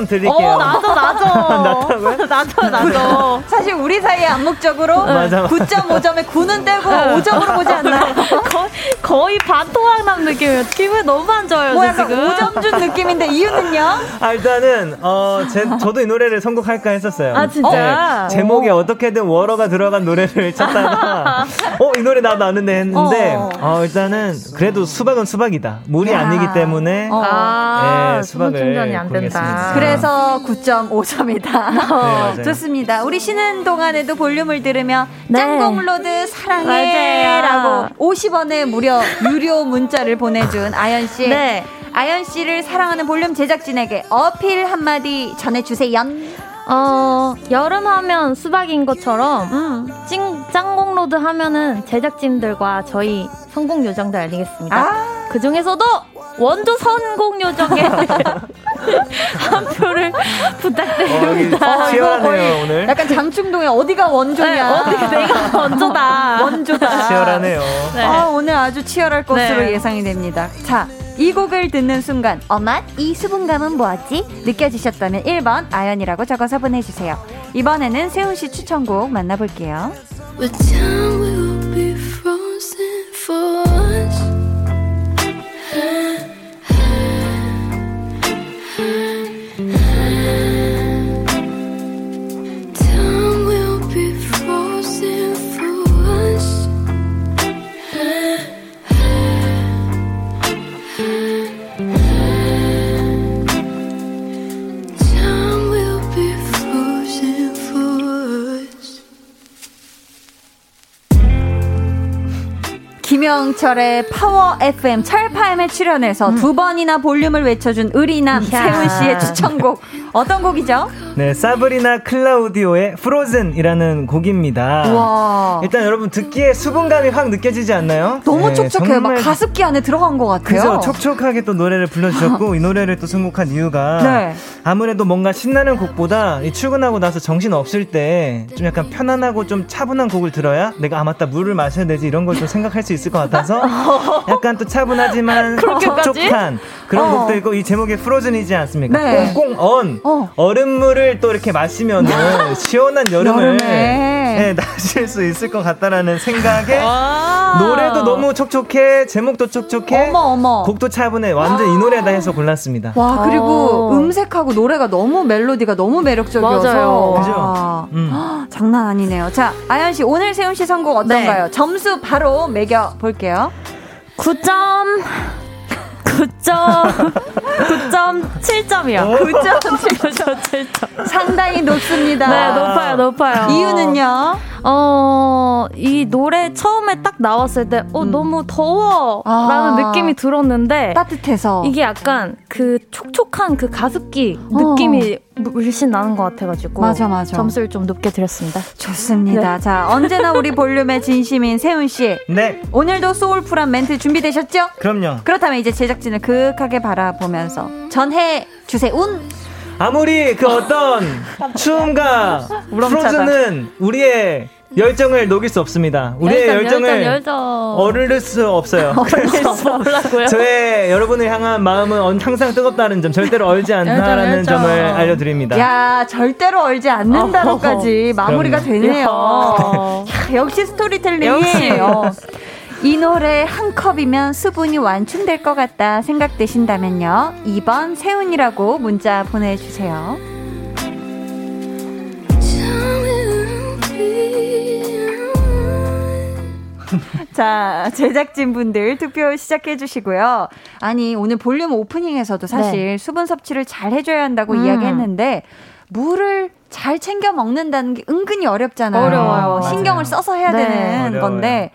드릴게요. 어, 나도 나도 나도라고요? 나도 나도 사실 우리 사이의 암묵적으로 맞아. 9.5점에 9는 떼고 5점으로 보지 않나요? <laughs> 거의, 거의 반토막 난 느낌이에요. 기분 너무 안 좋아요. 뭐저 약간 지금 5점 준 느낌인데 이유는요? <laughs> 아, 일단은 어, 제, 저도 이 노래를 선곡할까 했었어요. 아, 진짜? 네, 제목에 어떻게든 워러가 들어간 노래를 찾다가 <laughs> 어, 이 노래 나도 아는데 했는데 어. 어, 일단은 그래도 수박은 수박이다. 물이 야. 아니기 때문에 어. 아, 네, 수박을 충전이 안 된다. 그래서 9.5점이다. 맞아요. <laughs> 좋습니다. 우리 쉬는 동안에도 볼륨을 들으며 네. 찐성공로드 사랑해 맞아요. 라고 50원의 무려 유료 문자를 보내준 아연 씨. 네. 아연 씨를 사랑하는 볼륨 제작진에게 어필 한마디 전해주세요. 어, 여름 하면 수박인 것처럼 음. 찐, 찐성공로드 하면은 제작진들과 저희 성공 요정들 아니겠습니까? 아. 그 중에서도 원조 성공 요정에 <laughs> 한 표를 어, 부탁드립니다. 치열하네요, 오늘. 약간 장충동에 어디가 원조냐. 네, 어디 내가 원조다. <laughs> 원조다. 치열하네요. 네. 아, 오늘 아주 치열할 것으로 네. 예상이 됩니다. 자, 이 곡을 듣는 순간, 어맛, 이 수분감은 뭐지? 느껴지셨다면 1번 아연이라고 적어서 보내주세요. 이번에는 세훈 씨 추천곡 만나볼게요. 김영철의 파워 FM 철파엠에 출연해서 두 번이나 볼륨을 외쳐준 의리남. 세훈 씨의 추천곡. 어떤 곡이죠? 네, 사브리나 클라우디오의 프로즌이라는 곡입니다. 와. 일단 여러분 듣기에 수분감이 확 느껴지지 않나요? 너무 네, 촉촉해요. 막 가습기 안에 들어간 것 같아요. 그죠 촉촉하게 또 노래를 불러주셨고 <laughs> 이 노래를 또 선곡한 이유가 네. 아무래도 뭔가 신나는 곡보다 이 출근하고 나서 정신 없을 때 좀 약간 편안하고 좀 차분한 곡을 들어야 내가 아 맞다 물을 마셔야 되지 이런 걸 좀 생각할 수 있을 것 같아서 <laughs> 약간 또 차분하지만? <laughs> 촉촉한 그런 어. 곡도 있고 이 제목이 프로즌이지 않습니까? 네. 꽁꽁 언 어. 얼음물을 또 이렇게 마시면은 <laughs> 시원한 여름을. 네, 나실 수 있을 것 같다라는 생각에 와. 노래도 너무 촉촉해 제목도 촉촉해 어머, 어머. 곡도 차분해 완전 이 노래다 해서 골랐습니다. 와, 그리고 어. 음색하고 노래가 너무 멜로디가 너무 매력적이어서. 그죠? 음. <gasps> 장난 아니네요. 자, 아연 씨, 오늘 세훈 씨 선곡 어떤가요? 네. 점수 바로 매겨 볼게요. 9점 9점 9.7점이요. 9점 9.7점. 상당히 높습니다. 네, 높아요, 높아요. 이유는요? 어, 이 노래 처음에 딱 나왔을 때, 어, 너무 더워! 아. 라는 느낌이 들었는데, 따뜻해서. 이게 약간 그 촉촉한 그 가습기 어. 느낌이 물씬 나는 것 같아가지고. 맞아, 맞아. 점수를 좀 높게 드렸습니다. 좋습니다. 네. 자, 언제나 우리 볼륨의 진심인 세훈 씨. 네, 오늘도 소울풀한 멘트 준비되셨죠? 그럼요. 그렇다면 이제 제작진을 그윽하게 바라보면서 전해 주세요. 운. 아무리 그 어떤 <laughs> 춤과 프로즈는 우리의 열정을 녹일 수 없습니다. 우리의 열정, 열정을 열정. 어를 수 없어요. 그래서 뭐라고요? 저의 여러분을 향한 마음은 언- 항상 뜨겁다는 점, 절대로 얼지 않다라는 열정. 점을 알려드립니다. 야, 절대로 얼지 않는다로까지 마무리가 그럼요. 되네요. 어. 야, 역시 스토리텔링이 역시. 어. 이 노래 한 컵이면 수분이 완충될 것 같다 생각되신다면요. 2번 세훈이라고 문자 보내주세요. 자, 제작진 분들 투표 시작해 주시고요. 아니, 오늘 볼륨 오프닝에서도 사실 수분 섭취를 잘 해줘야 한다고 음. 이야기했는데, 물을 잘 챙겨 먹는다는 게 은근히 어렵잖아요. 어려워요. 신경을 맞아요. 써서 해야 네. 되는 어려워요. 건데,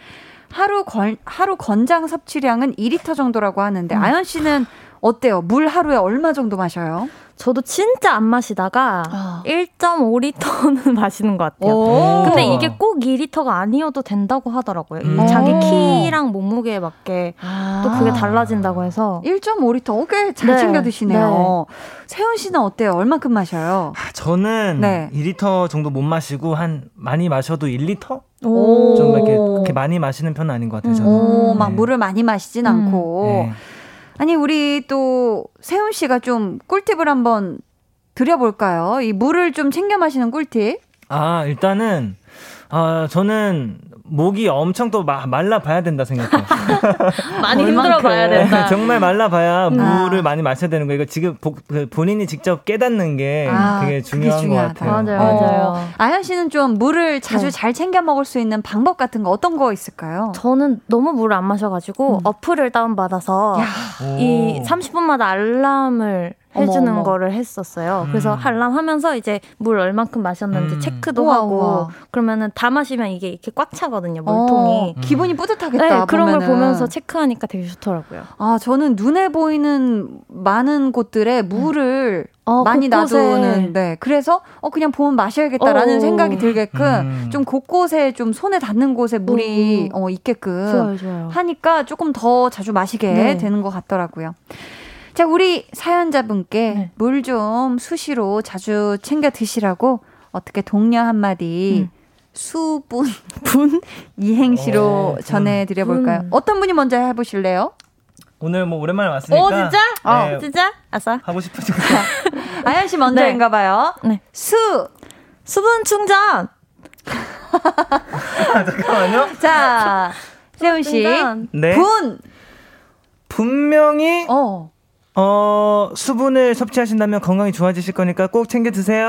하루 건, 하루 건장 섭취량은 2리터 정도라고 하는데, 음. 아연 씨는 어때요? 물 하루에 얼마 정도 마셔요? 저도 진짜 안 마시다가 아. 1.5리터는 <laughs> 마시는 것 같아요. 오. 근데 이게 꼭 2리터가 아니어도 된다고 하더라고요. 이 음. 자기 오. 키랑 몸무게에 맞게 또 그게 아. 달라진다고 해서 1.5리터. 꽤잘 네. 챙겨 드시네요. 세훈 씨는 어때요? 얼마큼 마셔요? 아, 저는 네. 2리터 정도 못 마시고 한 많이 마셔도 1리터? 오. 좀 이렇게 그렇게 많이 마시는 편은 아닌 것 같아요. 저는. 오, 막 네. 물을 많이 마시진 음. 않고. 네. 아니, 우리 또 세훈 씨가 좀 꿀팁을 한번 드려볼까요? 이 물을 좀 챙겨 마시는 꿀팁. 아 일단은 아 저는 목이 엄청 또 마- 말라봐야 된다 생각해요. <laughs> 많이. 힘들어 봐야 된다. 정말 말라봐야 음. 물을 아. 많이 마셔야 되는 거 이거 지금 복- 그 본인이 직접 깨닫는 게 아, 되게 그게 중요한 것. 같아요. 맞아요, 네. 맞아요. 아연 씨는 좀 물을 자주 네. 잘 챙겨 먹을 수 있는 방법 같은 거 어떤 거 있을까요? 저는 너무 물을 안 마셔가지고 음. 어플을 다운 받아서 야, 오. 이 30분마다 알람을 해주는 어머, 어머. 거를 했었어요. 그래서 음. 알람 하면서 이제 물 얼만큼 마셨는지 음. 체크도 우와, 하고 우와. 그러면은 다 마시면 이게 이렇게 꽉 차거든요, 물통이. 어, 기분이 뿌듯하겠다. 네, 그런 걸 보면은. 보면서 체크하니까 되게 좋더라고요. 아, 저는 눈에 보이는 많은 곳들에 물을 어, 많이 곳곳에. 놔두는, 네. 그래서, 어, 그냥 보면 마셔야겠다라는 어. 생각이 들게끔 음. 좀 곳곳에 좀 손에 닿는 곳에 물이 오. 어, 있게끔 좋아요, 좋아요. 하니까 조금 더 자주 마시게 네. 되는 것 같더라고요. 자, 우리 사연자분께 네. 물좀 수시로 자주 챙겨 드시라고 어떻게 동료 한마디 음. 수분 <laughs> 분 이행시로 어, 전해 드려 볼까요? 분. 어떤 분이 먼저 해 보실래요? 오늘 뭐 오랜만에 왔으니까 오, 진짜? 네, 어, 진짜? 아싸. 하고 싶으니까 <laughs> 아연 씨 먼저인가 봐요. 네. 수. 수분 충전! 잠깐만요. <laughs> 자, 세훈 씨. 충전. 네. 분. 분명히 어. 어 수분을 섭취하신다면 건강이 좋아지실 거니까 꼭 챙겨 드세요.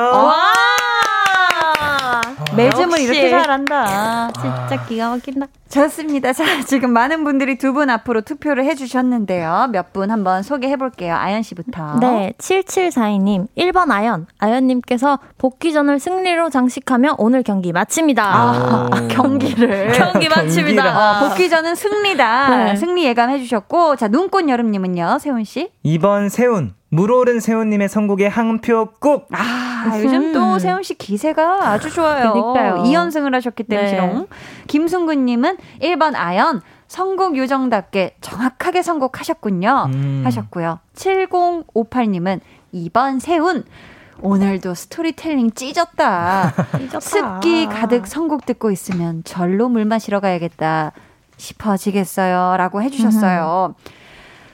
와! 매점을. 이렇게 잘한다. 진짜 기가 막힌다. 좋습니다. 자, 지금 많은 분들이 두 분 앞으로 투표를 해주셨는데요. 몇 분 한번 소개해 볼게요. 아연 씨부터. 네, 7742님, 1번 아연. 아연님께서 복귀전을 승리로 장식하며 오늘 경기 마칩니다. 아, 오. 경기를. <laughs> 경기 마칩니다. 어, 복귀전은 승리다. 네. 승리 예감해 주셨고, 자, 눈꽃 여름님은요, 세훈 씨? 2번 세훈 물오른 세훈님의 선곡에 한표 꼭. 아, 요즘 또 세훈 씨 기세가 아주 좋아요. 그러니까요. 2연승을 하셨기 때문에. 네. 김순근님은 1번 아연. 선곡 요정답게 정확하게 선곡하셨군요. 음. 하셨고요. 7058님은 2번 세훈. 오늘도 스토리텔링 <laughs> 찢었다. 습기 가득 선곡 듣고 있으면 절로 물 마시러 가야겠다 싶어지겠어요. 라고 해주셨어요.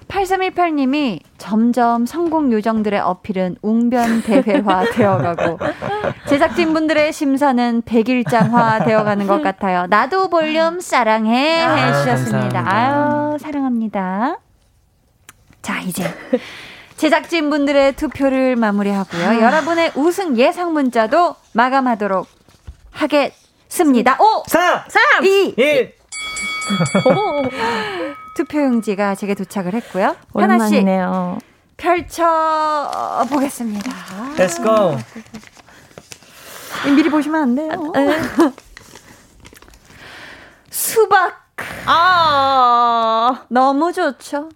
8318님이 점점 성공 요정들의 어필은 웅변대회화 <laughs> 되어가고 제작진분들의 심사는 백일장화 되어가는 것 같아요. 나도 볼륨 사랑해 아, 해주셨습니다. 감사합니다. 아유 사랑합니다. 자 이제 제작진분들의 투표를 마무리하고요. 여러분의 우승 예상 문자도 마감하도록 하겠습니다. 5, 4, 3, 2, 1. 투표용지가 제게 도착을 했고요. 오랜만이네요. 하나씩 펼쳐 보겠습니다. Let's go. 미리 보시면 안 돼요. 아, 네. 수박. 아 너무 좋죠.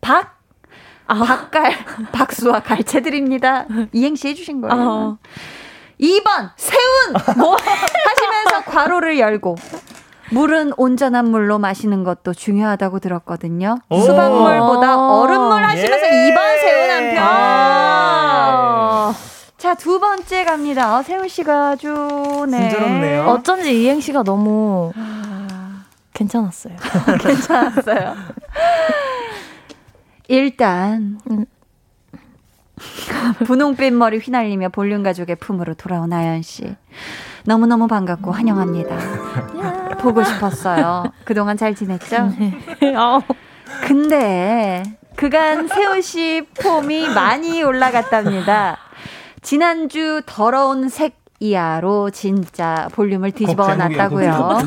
박. 아. 박갈 박수와 갈채드립니다. 이행시 해주신 거예요. 아. 2번 세운 뭐 하시면서 괄호를 열고 물은 온전한 물로 마시는 것도 중요하다고 들었거든요. 오. 수박물보다 얼음물 하시면서 예. 2번 세운 한편. 아. 자, 두 번째 갑니다. 어, 세훈 씨가 아주 네. 순조롭네요. 어쩐지 이행시가 너무 괜찮았어요. <laughs> 괜찮았어요. 일단 음. 분홍빛 머리 휘날리며 볼륨 가족의 품으로 돌아온 아연 씨. 너무너무 반갑고 환영합니다. 보고 싶었어요. <laughs> 그동안 잘 지냈죠? <laughs> 어. 근데 그간 세훈 씨 폼이 많이 올라갔답니다. 지난주 더러운 색 이하로 진짜 볼륨을 뒤집어 놨다고요.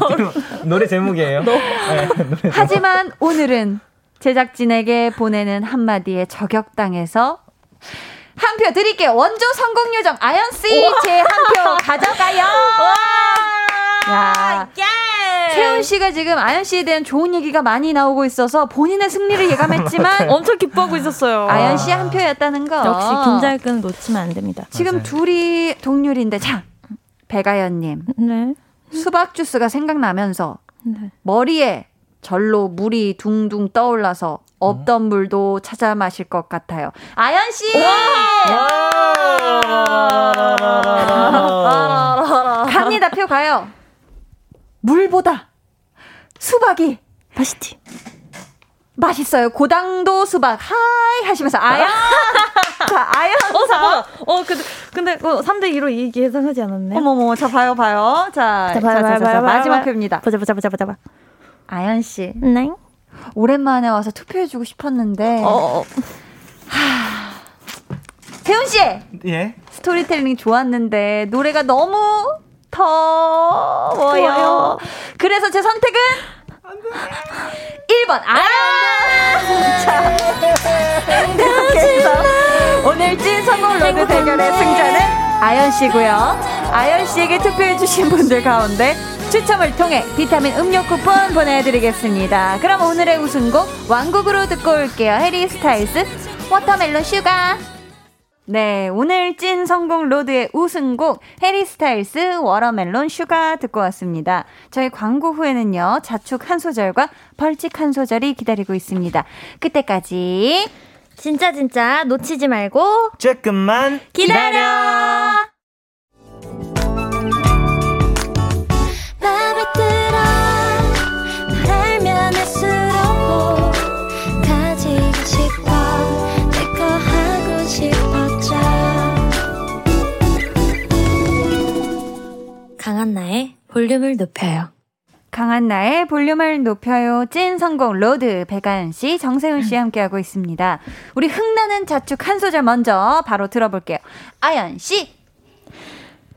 노래 제목이에요. <laughs> 네, 노래. 하지만 오늘은 제작진에게 보내는 한마디에 저격당해서 한 표 드릴게요. 원조 성공 요정 아연 씨 제 한 표 가져가요. 야. 세훈 씨가 지금 아연 씨에 대한 좋은 얘기가 많이 나오고 있어서 본인의 승리를 예감했지만 <laughs> 엄청 기뻐하고 있었어요. 아연 씨 한 표였다는 거. 역시 김잘근 놓치면 안 됩니다. 지금 맞아요. 둘이 동률인데 자 배가연님 네. 수박 주스가 생각나면서 네. 머리에 절로 물이 둥둥 떠올라서 없던 물도 찾아 마실 것 같아요. 아연 씨. 갑니다. 표 가요. 물보다 수박이 맛있지? 맛있어요. 고당도 수박 하이 하시면서 아연. <laughs> 자, 아연. 어, 잠깐만. 어, 근데, 근데, 어, 3대 2로 이기 예상하지 않았네. 어머머, 자 봐요, 봐요. 자, 자, 자, 봐요, 자, 봐요, 자, 자, 봐요, 마지막 봐요. 표입니다. 보자, 보자, 보자, 보자, 봐. 아연 씨, 네. 오랜만에 와서 투표해 주고 싶었는데 어, 어, 어. 세훈 씨 예. 스토리텔링 좋았는데 노래가 너무 더워요. 그래서 제 선택은 1번 아연. 자, 이렇게 해서 오늘 찐 성공 로드 대결의 승자는 아연 씨고요. 아연 씨에게 투표해 주신 분들 가운데 추첨을 통해 비타민 음료 쿠폰 보내드리겠습니다. 그럼 오늘의 우승곡 완곡으로 듣고 올게요. 해리 스타일스 Watermelon Sugar. 네, 오늘 찐 성공 로드의 우승곡 해리 스타일스 Watermelon Sugar 듣고 왔습니다. 저희 광고 후에는요, 자축 한 소절과 벌칙 한 소절이 기다리고 있습니다. 그때까지 진짜, 진짜 놓치지 말고 조금만 기다려! 들 강한나의 볼륨을 높여요. 강한나의 볼륨을 높여요. 찐 성공 로드 배가연 씨, 정세훈 씨 함께하고 있습니다. 우리 흥나는 자축 한 소절 먼저 바로 들어볼게요. 아연 씨.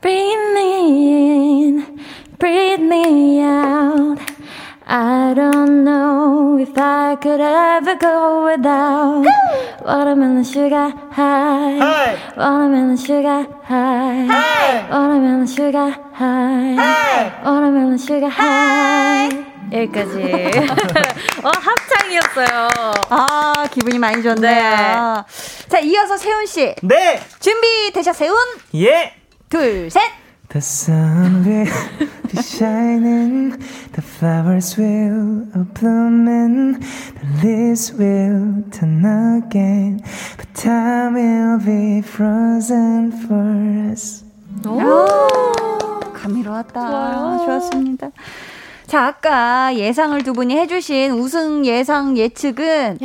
Breathe me in, breathe me out. I don't know if I could ever go without watermelon sugar high, watermelon sugar high, watermelon sugar high, watermelon sugar high. 여기까지. 어, 합창이었어요. 아, 기분이 많이 좋네요. 자, 이어서 세훈 씨. 네. 준비 되셨어요? 예. 둘, 셋. Be shining, the flowers will be blooming, the leaves will turn again, but time will be frozen for us. 감미로웠다. 좋았습니다. 자, 아까 예상을 두 분이 해주신 우승 예상 예측은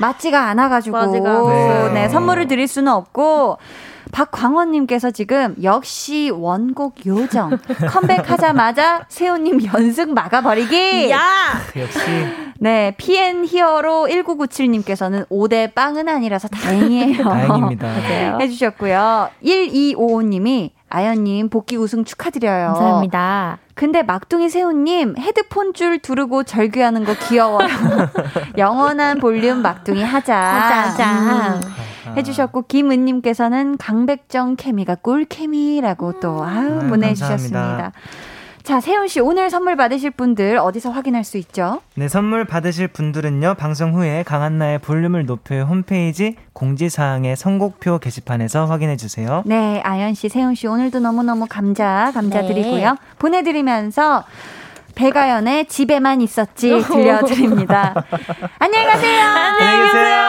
맞지가 않아가지고 맞지가 않았어요. 네, 선물을 드릴 수는 없고 박광원님께서 지금 역시 원곡 요정 컴백하자마자 세호님 연승 막아버리기. 야! <laughs> 역시 네, PN 히어로 1997님께서는 5대 빵은 아니라서 다행이에요. <laughs> 다행입니다. <laughs> 해주셨고요. 1255님이 아연님 복귀 우승 축하드려요. 감사합니다. 근데 막둥이 새우님 헤드폰 줄 두르고 절규하는 거 귀여워요. <laughs> 영원한 볼륨 막둥이 하자. 하자, 하자. 음, 해주셨고 김은님께서는 강백정 케미가 꿀 케미라고 또 아유 아유, 보내주셨습니다. 감사합니다. 자, 세훈 씨 오늘 선물 받으실 분들 어디서 확인할 수 있죠? 네, 선물 받으실 분들은요, 방송 후에 강한나의 볼륨을 높여 홈페이지 공지사항의 선곡표 게시판에서 확인해 주세요. 네, 아연 씨, 세훈 씨 오늘도 너무너무 감자, 감자드리고요. 네. 보내 드리면서 배가연의 집에만 있었지 들려드립니다. <laughs> 안녕히 가세요. 안녕히 계세요.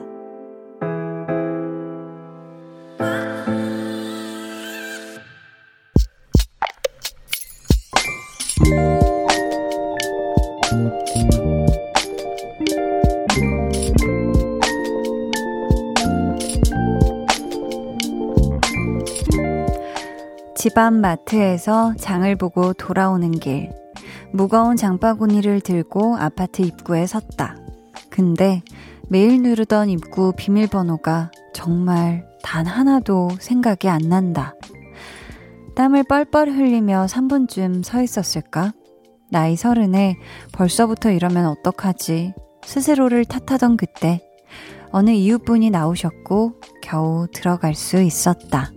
집앞 마트에서 장을 보고 돌아오는 길. 무거운 장바구니를 들고 아파트 입구에 섰다. 근데 매일 누르던 입구 비밀번호가 정말 단 하나도 생각이 안 난다. 땀을 뻘뻘 흘리며 3분쯤 서 있었을까? 나이 서른에 벌써부터 이러면 어떡하지? 스스로를 탓하던 그때 어느 이웃분이 나오셨고 겨우 들어갈 수 있었다.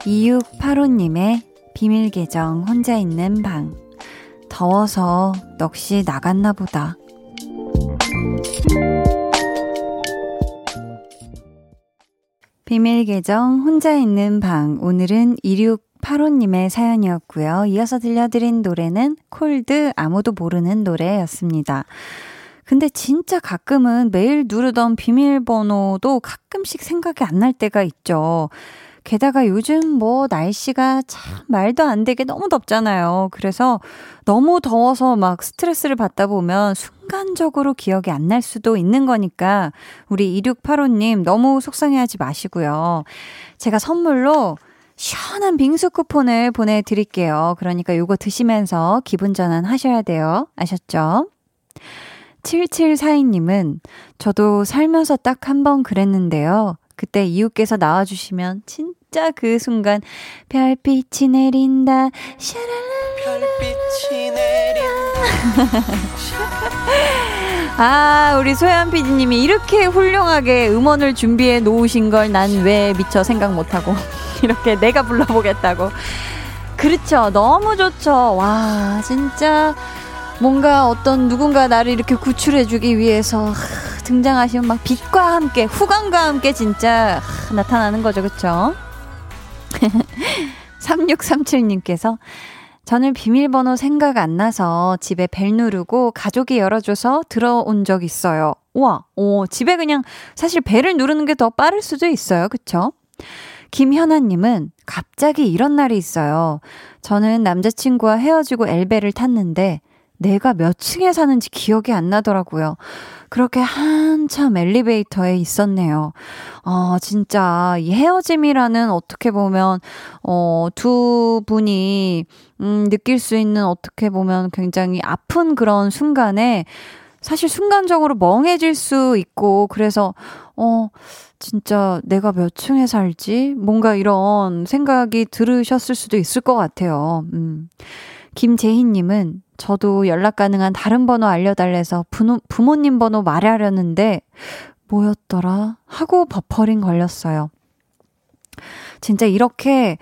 2685님의 비밀 계정 혼자 있는 방. 더워서 넋이 나갔나 보다. 비밀 계정 혼자 있는 방. 오늘은 2685님의 사연이었고요. 이어서 들려드린 노래는 콜드 아무도 모르는 노래였습니다. 근데 진짜 가끔은 매일 누르던 비밀번호도 가끔씩 생각이 안 날 때가 있죠. 게다가 요즘 뭐 날씨가 참 말도 안 되게 너무 덥잖아요. 그래서 너무 더워서 막 스트레스를 받다 보면 순간적으로 기억이 안 날 수도 있는 거니까 우리 2685님 너무 속상해 하지 마시고요. 제가 선물로 시원한 빙수 쿠폰을 보내드릴게요. 그러니까 요거 드시면서 기분 전환 하셔야 돼요. 아셨죠? 7742님은 저도 살면서 딱 한 번 그랬는데요. 그때 이웃께서 나와주시면 진짜 그 순간 별빛이 내린다. 샤랄라 별빛이 내린다. <laughs> 아 우리 소연 PD님이 이렇게 훌륭하게 음원을 준비해 놓으신 걸 난 왜 미처 생각 못하고 <laughs> 이렇게 내가 불러보겠다고. 그렇죠. 너무 좋죠. 와 진짜 뭔가 어떤 누군가 나를 이렇게 구출해주기 위해서 하, 등장하시면 막 빛과 함께 후광과 함께 진짜 하, 나타나는 거죠 그쵸 <laughs> 3637님께서 저는 비밀번호 생각 안 나서 집에 벨 누르고 가족이 열어줘서 들어온 적 있어요. 우와, 오, 집에 그냥 사실 벨을 누르는 게 더 빠를 수도 있어요. 그쵸? 김현아님은 갑자기 이런 날이 있어요. 저는 남자친구와 헤어지고 엘베를 탔는데 내가 몇 층에 사는지 기억이 안 나더라고요. 그렇게 한참 엘리베이터에 있었네요. 어, 진짜 이 헤어짐이라는 어떻게 보면 어, 두 분이 음, 느낄 수 있는 어떻게 보면 굉장히 아픈 그런 순간에 사실 순간적으로 멍해질 수 있고 그래서 어 진짜 내가 몇 층에 살지 뭔가 이런 생각이 들으셨을 수도 있을 것 같아요. 음. 김재희님은 저도 연락 가능한 다른 번호 알려달래서 부모, 부모님 번호 말하려는데 뭐였더라 하고 버퍼링 걸렸어요. 진짜 이렇게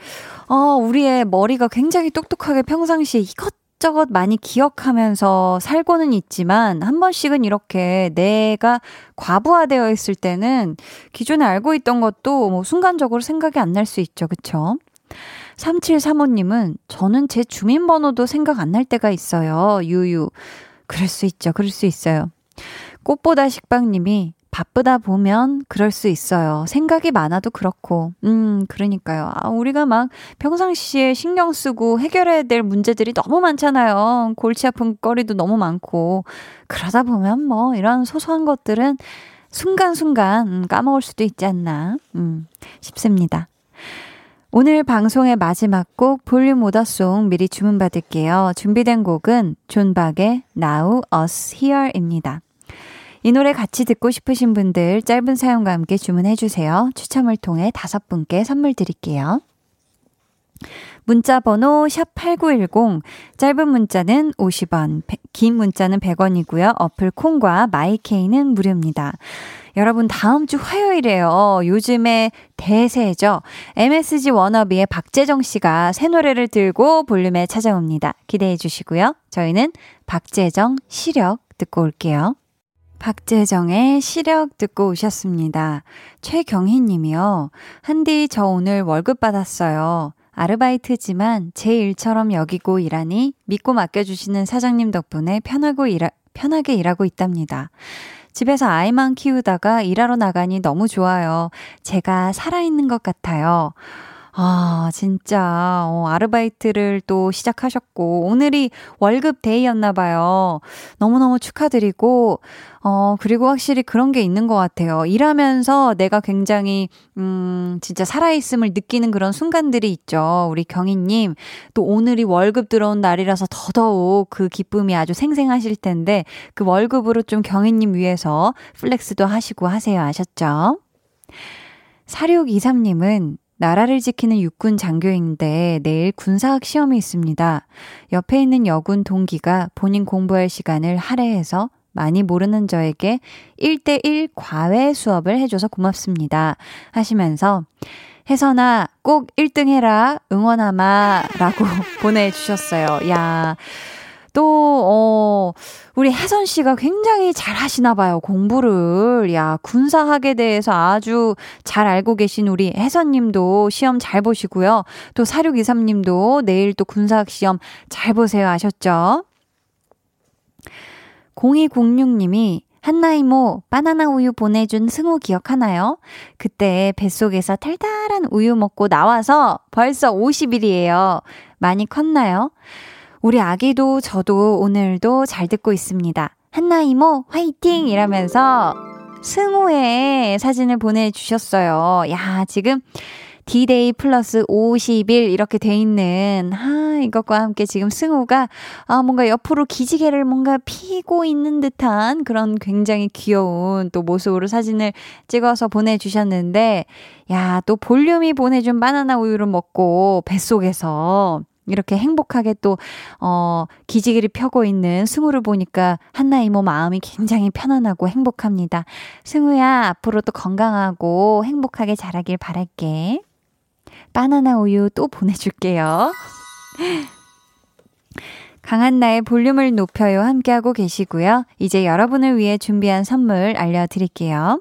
어, 우리의 머리가 굉장히 똑똑하게 평상시에 이것 저것 많이 기억하면서 살고는 있지만 한 번씩은 이렇게 내가 과부하되어 있을 때는 기존에 알고 있던 것도 뭐 순간적으로 생각이 안 날 수 있죠. 그쵸? 3735님은 저는 제 주민번호도 생각 안 날 때가 있어요. 유유. 그럴 수 있죠. 그럴 수 있어요. 꽃보다 식빵님이 바쁘다 보면 그럴 수 있어요. 생각이 많아도 그렇고. 음, 그러니까요. 아, 우리가 막 평상시에 신경 쓰고 해결해야 될 문제들이 너무 많잖아요. 골치 아픈 거리도 너무 많고. 그러다 보면 뭐 이런 소소한 것들은 순간순간 음, 까먹을 수도 있지 않나 음, 싶습니다. 오늘 방송의 마지막 곡 볼륨 오더송 미리 주문받을게요. 준비된 곡은 존박의 Now Us Here입니다. 이 노래 같이 듣고 싶으신 분들 짧은 사연과 함께 주문해 주세요. 추첨을 통해 다섯 분께 선물 드릴게요. 문자 번호 샵8910 짧은 문자는 50원, 긴 문자는 100원이고요. 어플 콩과 마이케이는 무료입니다. 여러분 다음 주 화요일에요. 요즘에 대세죠. MSG 워너비의 박재정 씨가 새 노래를 들고 볼륨에 찾아옵니다. 기대해 주시고요. 저희는 박재정 시력 듣고 올게요. 박재정의 시력 듣고 오셨습니다. 최경희 님이요. 한디 저 오늘 월급 받았어요. 아르바이트지만 제 일처럼 여기고 일하니 믿고 맡겨주시는 사장님 덕분에 편하고 일하, 편하게 일하고 있답니다. 집에서 아이만 키우다가 일하러 나가니 너무 좋아요. 제가 살아있는 것 같아요. 아, 진짜, 어, 아르바이트를 또 시작하셨고, 오늘이 월급 데이였나 봐요. 너무너무 축하드리고, 어, 그리고 확실히 그런 게 있는 것 같아요. 일하면서 내가 굉장히, 음, 진짜 살아있음을 느끼는 그런 순간들이 있죠. 우리 경희님. 또 오늘이 월급 들어온 날이라서 더더욱 그 기쁨이 아주 생생하실 텐데, 그 월급으로 좀 경희님 위해서 flex도 하시고 하세요. 아셨죠? 4623님은 나라를 지키는 육군 장교인데 내일 군사학 시험이 있습니다. 옆에 있는 여군 동기가 본인 공부할 시간을 할애해서 많이 모르는 저에게 1대1 과외 수업을 해줘서 고맙습니다. 하시면서 혜선아 꼭 1등 해라 응원하마 라고 <laughs> 보내주셨어요. 야 또, 어, 우리 혜선 씨가 굉장히 잘 하시나 봐요, 공부를. 야, 군사학에 대해서 아주 잘 알고 계신 우리 혜선 님도 시험 잘 보시고요. 또 4623 님도 내일 또 군사학 시험 잘 보세요. 아셨죠? 0206 님이 한나이모 바나나 우유 보내준 승우 기억하나요? 그때 뱃속에서 달달한 우유 먹고 나와서 벌써 50일이에요. 많이 컸나요? 우리 아기도 저도 오늘도 잘 듣고 있습니다. 한나 이모 화이팅! 이라면서 승우의 사진을 보내주셨어요. 야, 지금 D-Day 플러스 50일 이렇게 돼 있는, 아, 이것과 함께 지금 승우가, 아, 뭔가 옆으로 기지개를 뭔가 피고 있는 듯한 그런 굉장히 귀여운 또 모습으로 사진을 찍어서 보내주셨는데, 야, 또 볼륨이 보내준 바나나 우유를 먹고 뱃속에서 이렇게 행복하게 또, 어, 기지개를 펴고 있는 승우를 보니까 한나 이모 마음이 굉장히 편안하고 행복합니다. 승우야, 앞으로 도 건강하고 행복하게 자라길 바랄게. 바나나 우유 또 보내줄게요. <laughs> 강한 나의 볼륨을 높여요 함께하고 계시고요. 이제 여러분을 위해 준비한 선물 알려드릴게요.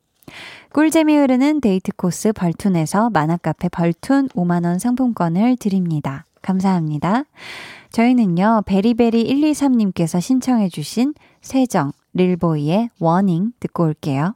꿀잼이 흐르는 데이트 코스 벌툰에서 만화카페 벌툰 5만원 상품권을 드립니다. 감사합니다. 저희는요, 베리베리 123님께서 신청해주신 세정, 릴보이의 Warning 듣고 올게요.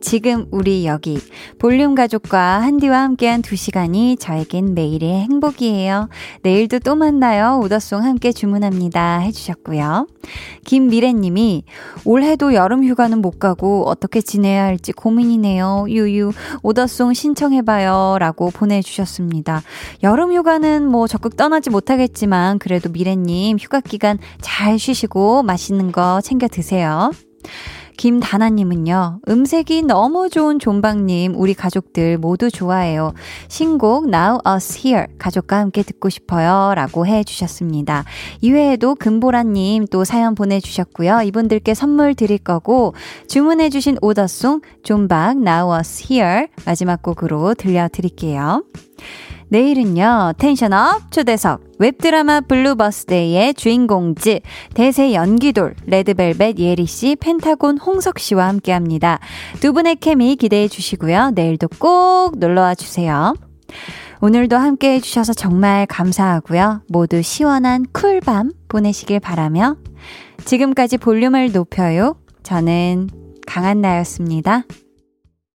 지금 우리 여기 볼륨 가족과 한디와 함께한 두 시간이 저에겐 매일의 행복이에요. 내일도 또 만나요. 오더송 함께 주문합니다. 해주셨고요. 김미래님이 올해도 여름 휴가는 못 가고 어떻게 지내야 할지 고민이네요. 유유 오더송 신청해봐요라고 보내주셨습니다. 여름 휴가는 뭐 적극 떠나지 못하겠지만 그래도 미래님 휴가 기간 잘 쉬시고 맛있는 거 챙겨 드세요. 김다나님은요, 음색이 너무 좋은 존박님, 우리 가족들 모두 좋아해요. 신곡 Now Us Here, 가족과 함께 듣고 싶어요. 라고 해 주셨습니다. 이외에도 금보라님 또 사연 보내주셨고요. 이분들께 선물 드릴 거고, 주문해주신 order song 존박 Now Us Here 마지막 곡으로 들려드릴게요. 내일은요, tension up 초대석, 웹드라마 Blue Birthday의 주인공즈, 대세 연기돌, 레드벨벳 예리씨, 펜타곤 홍석씨와 함께 합니다. 두 분의 케미 기대해 주시고요. 내일도 꼭 놀러와 주세요. 오늘도 함께 해주셔서 정말 감사하고요. 모두 시원한 쿨밤 보내시길 바라며 지금까지 볼륨을 높여요. 저는 강한나였습니다.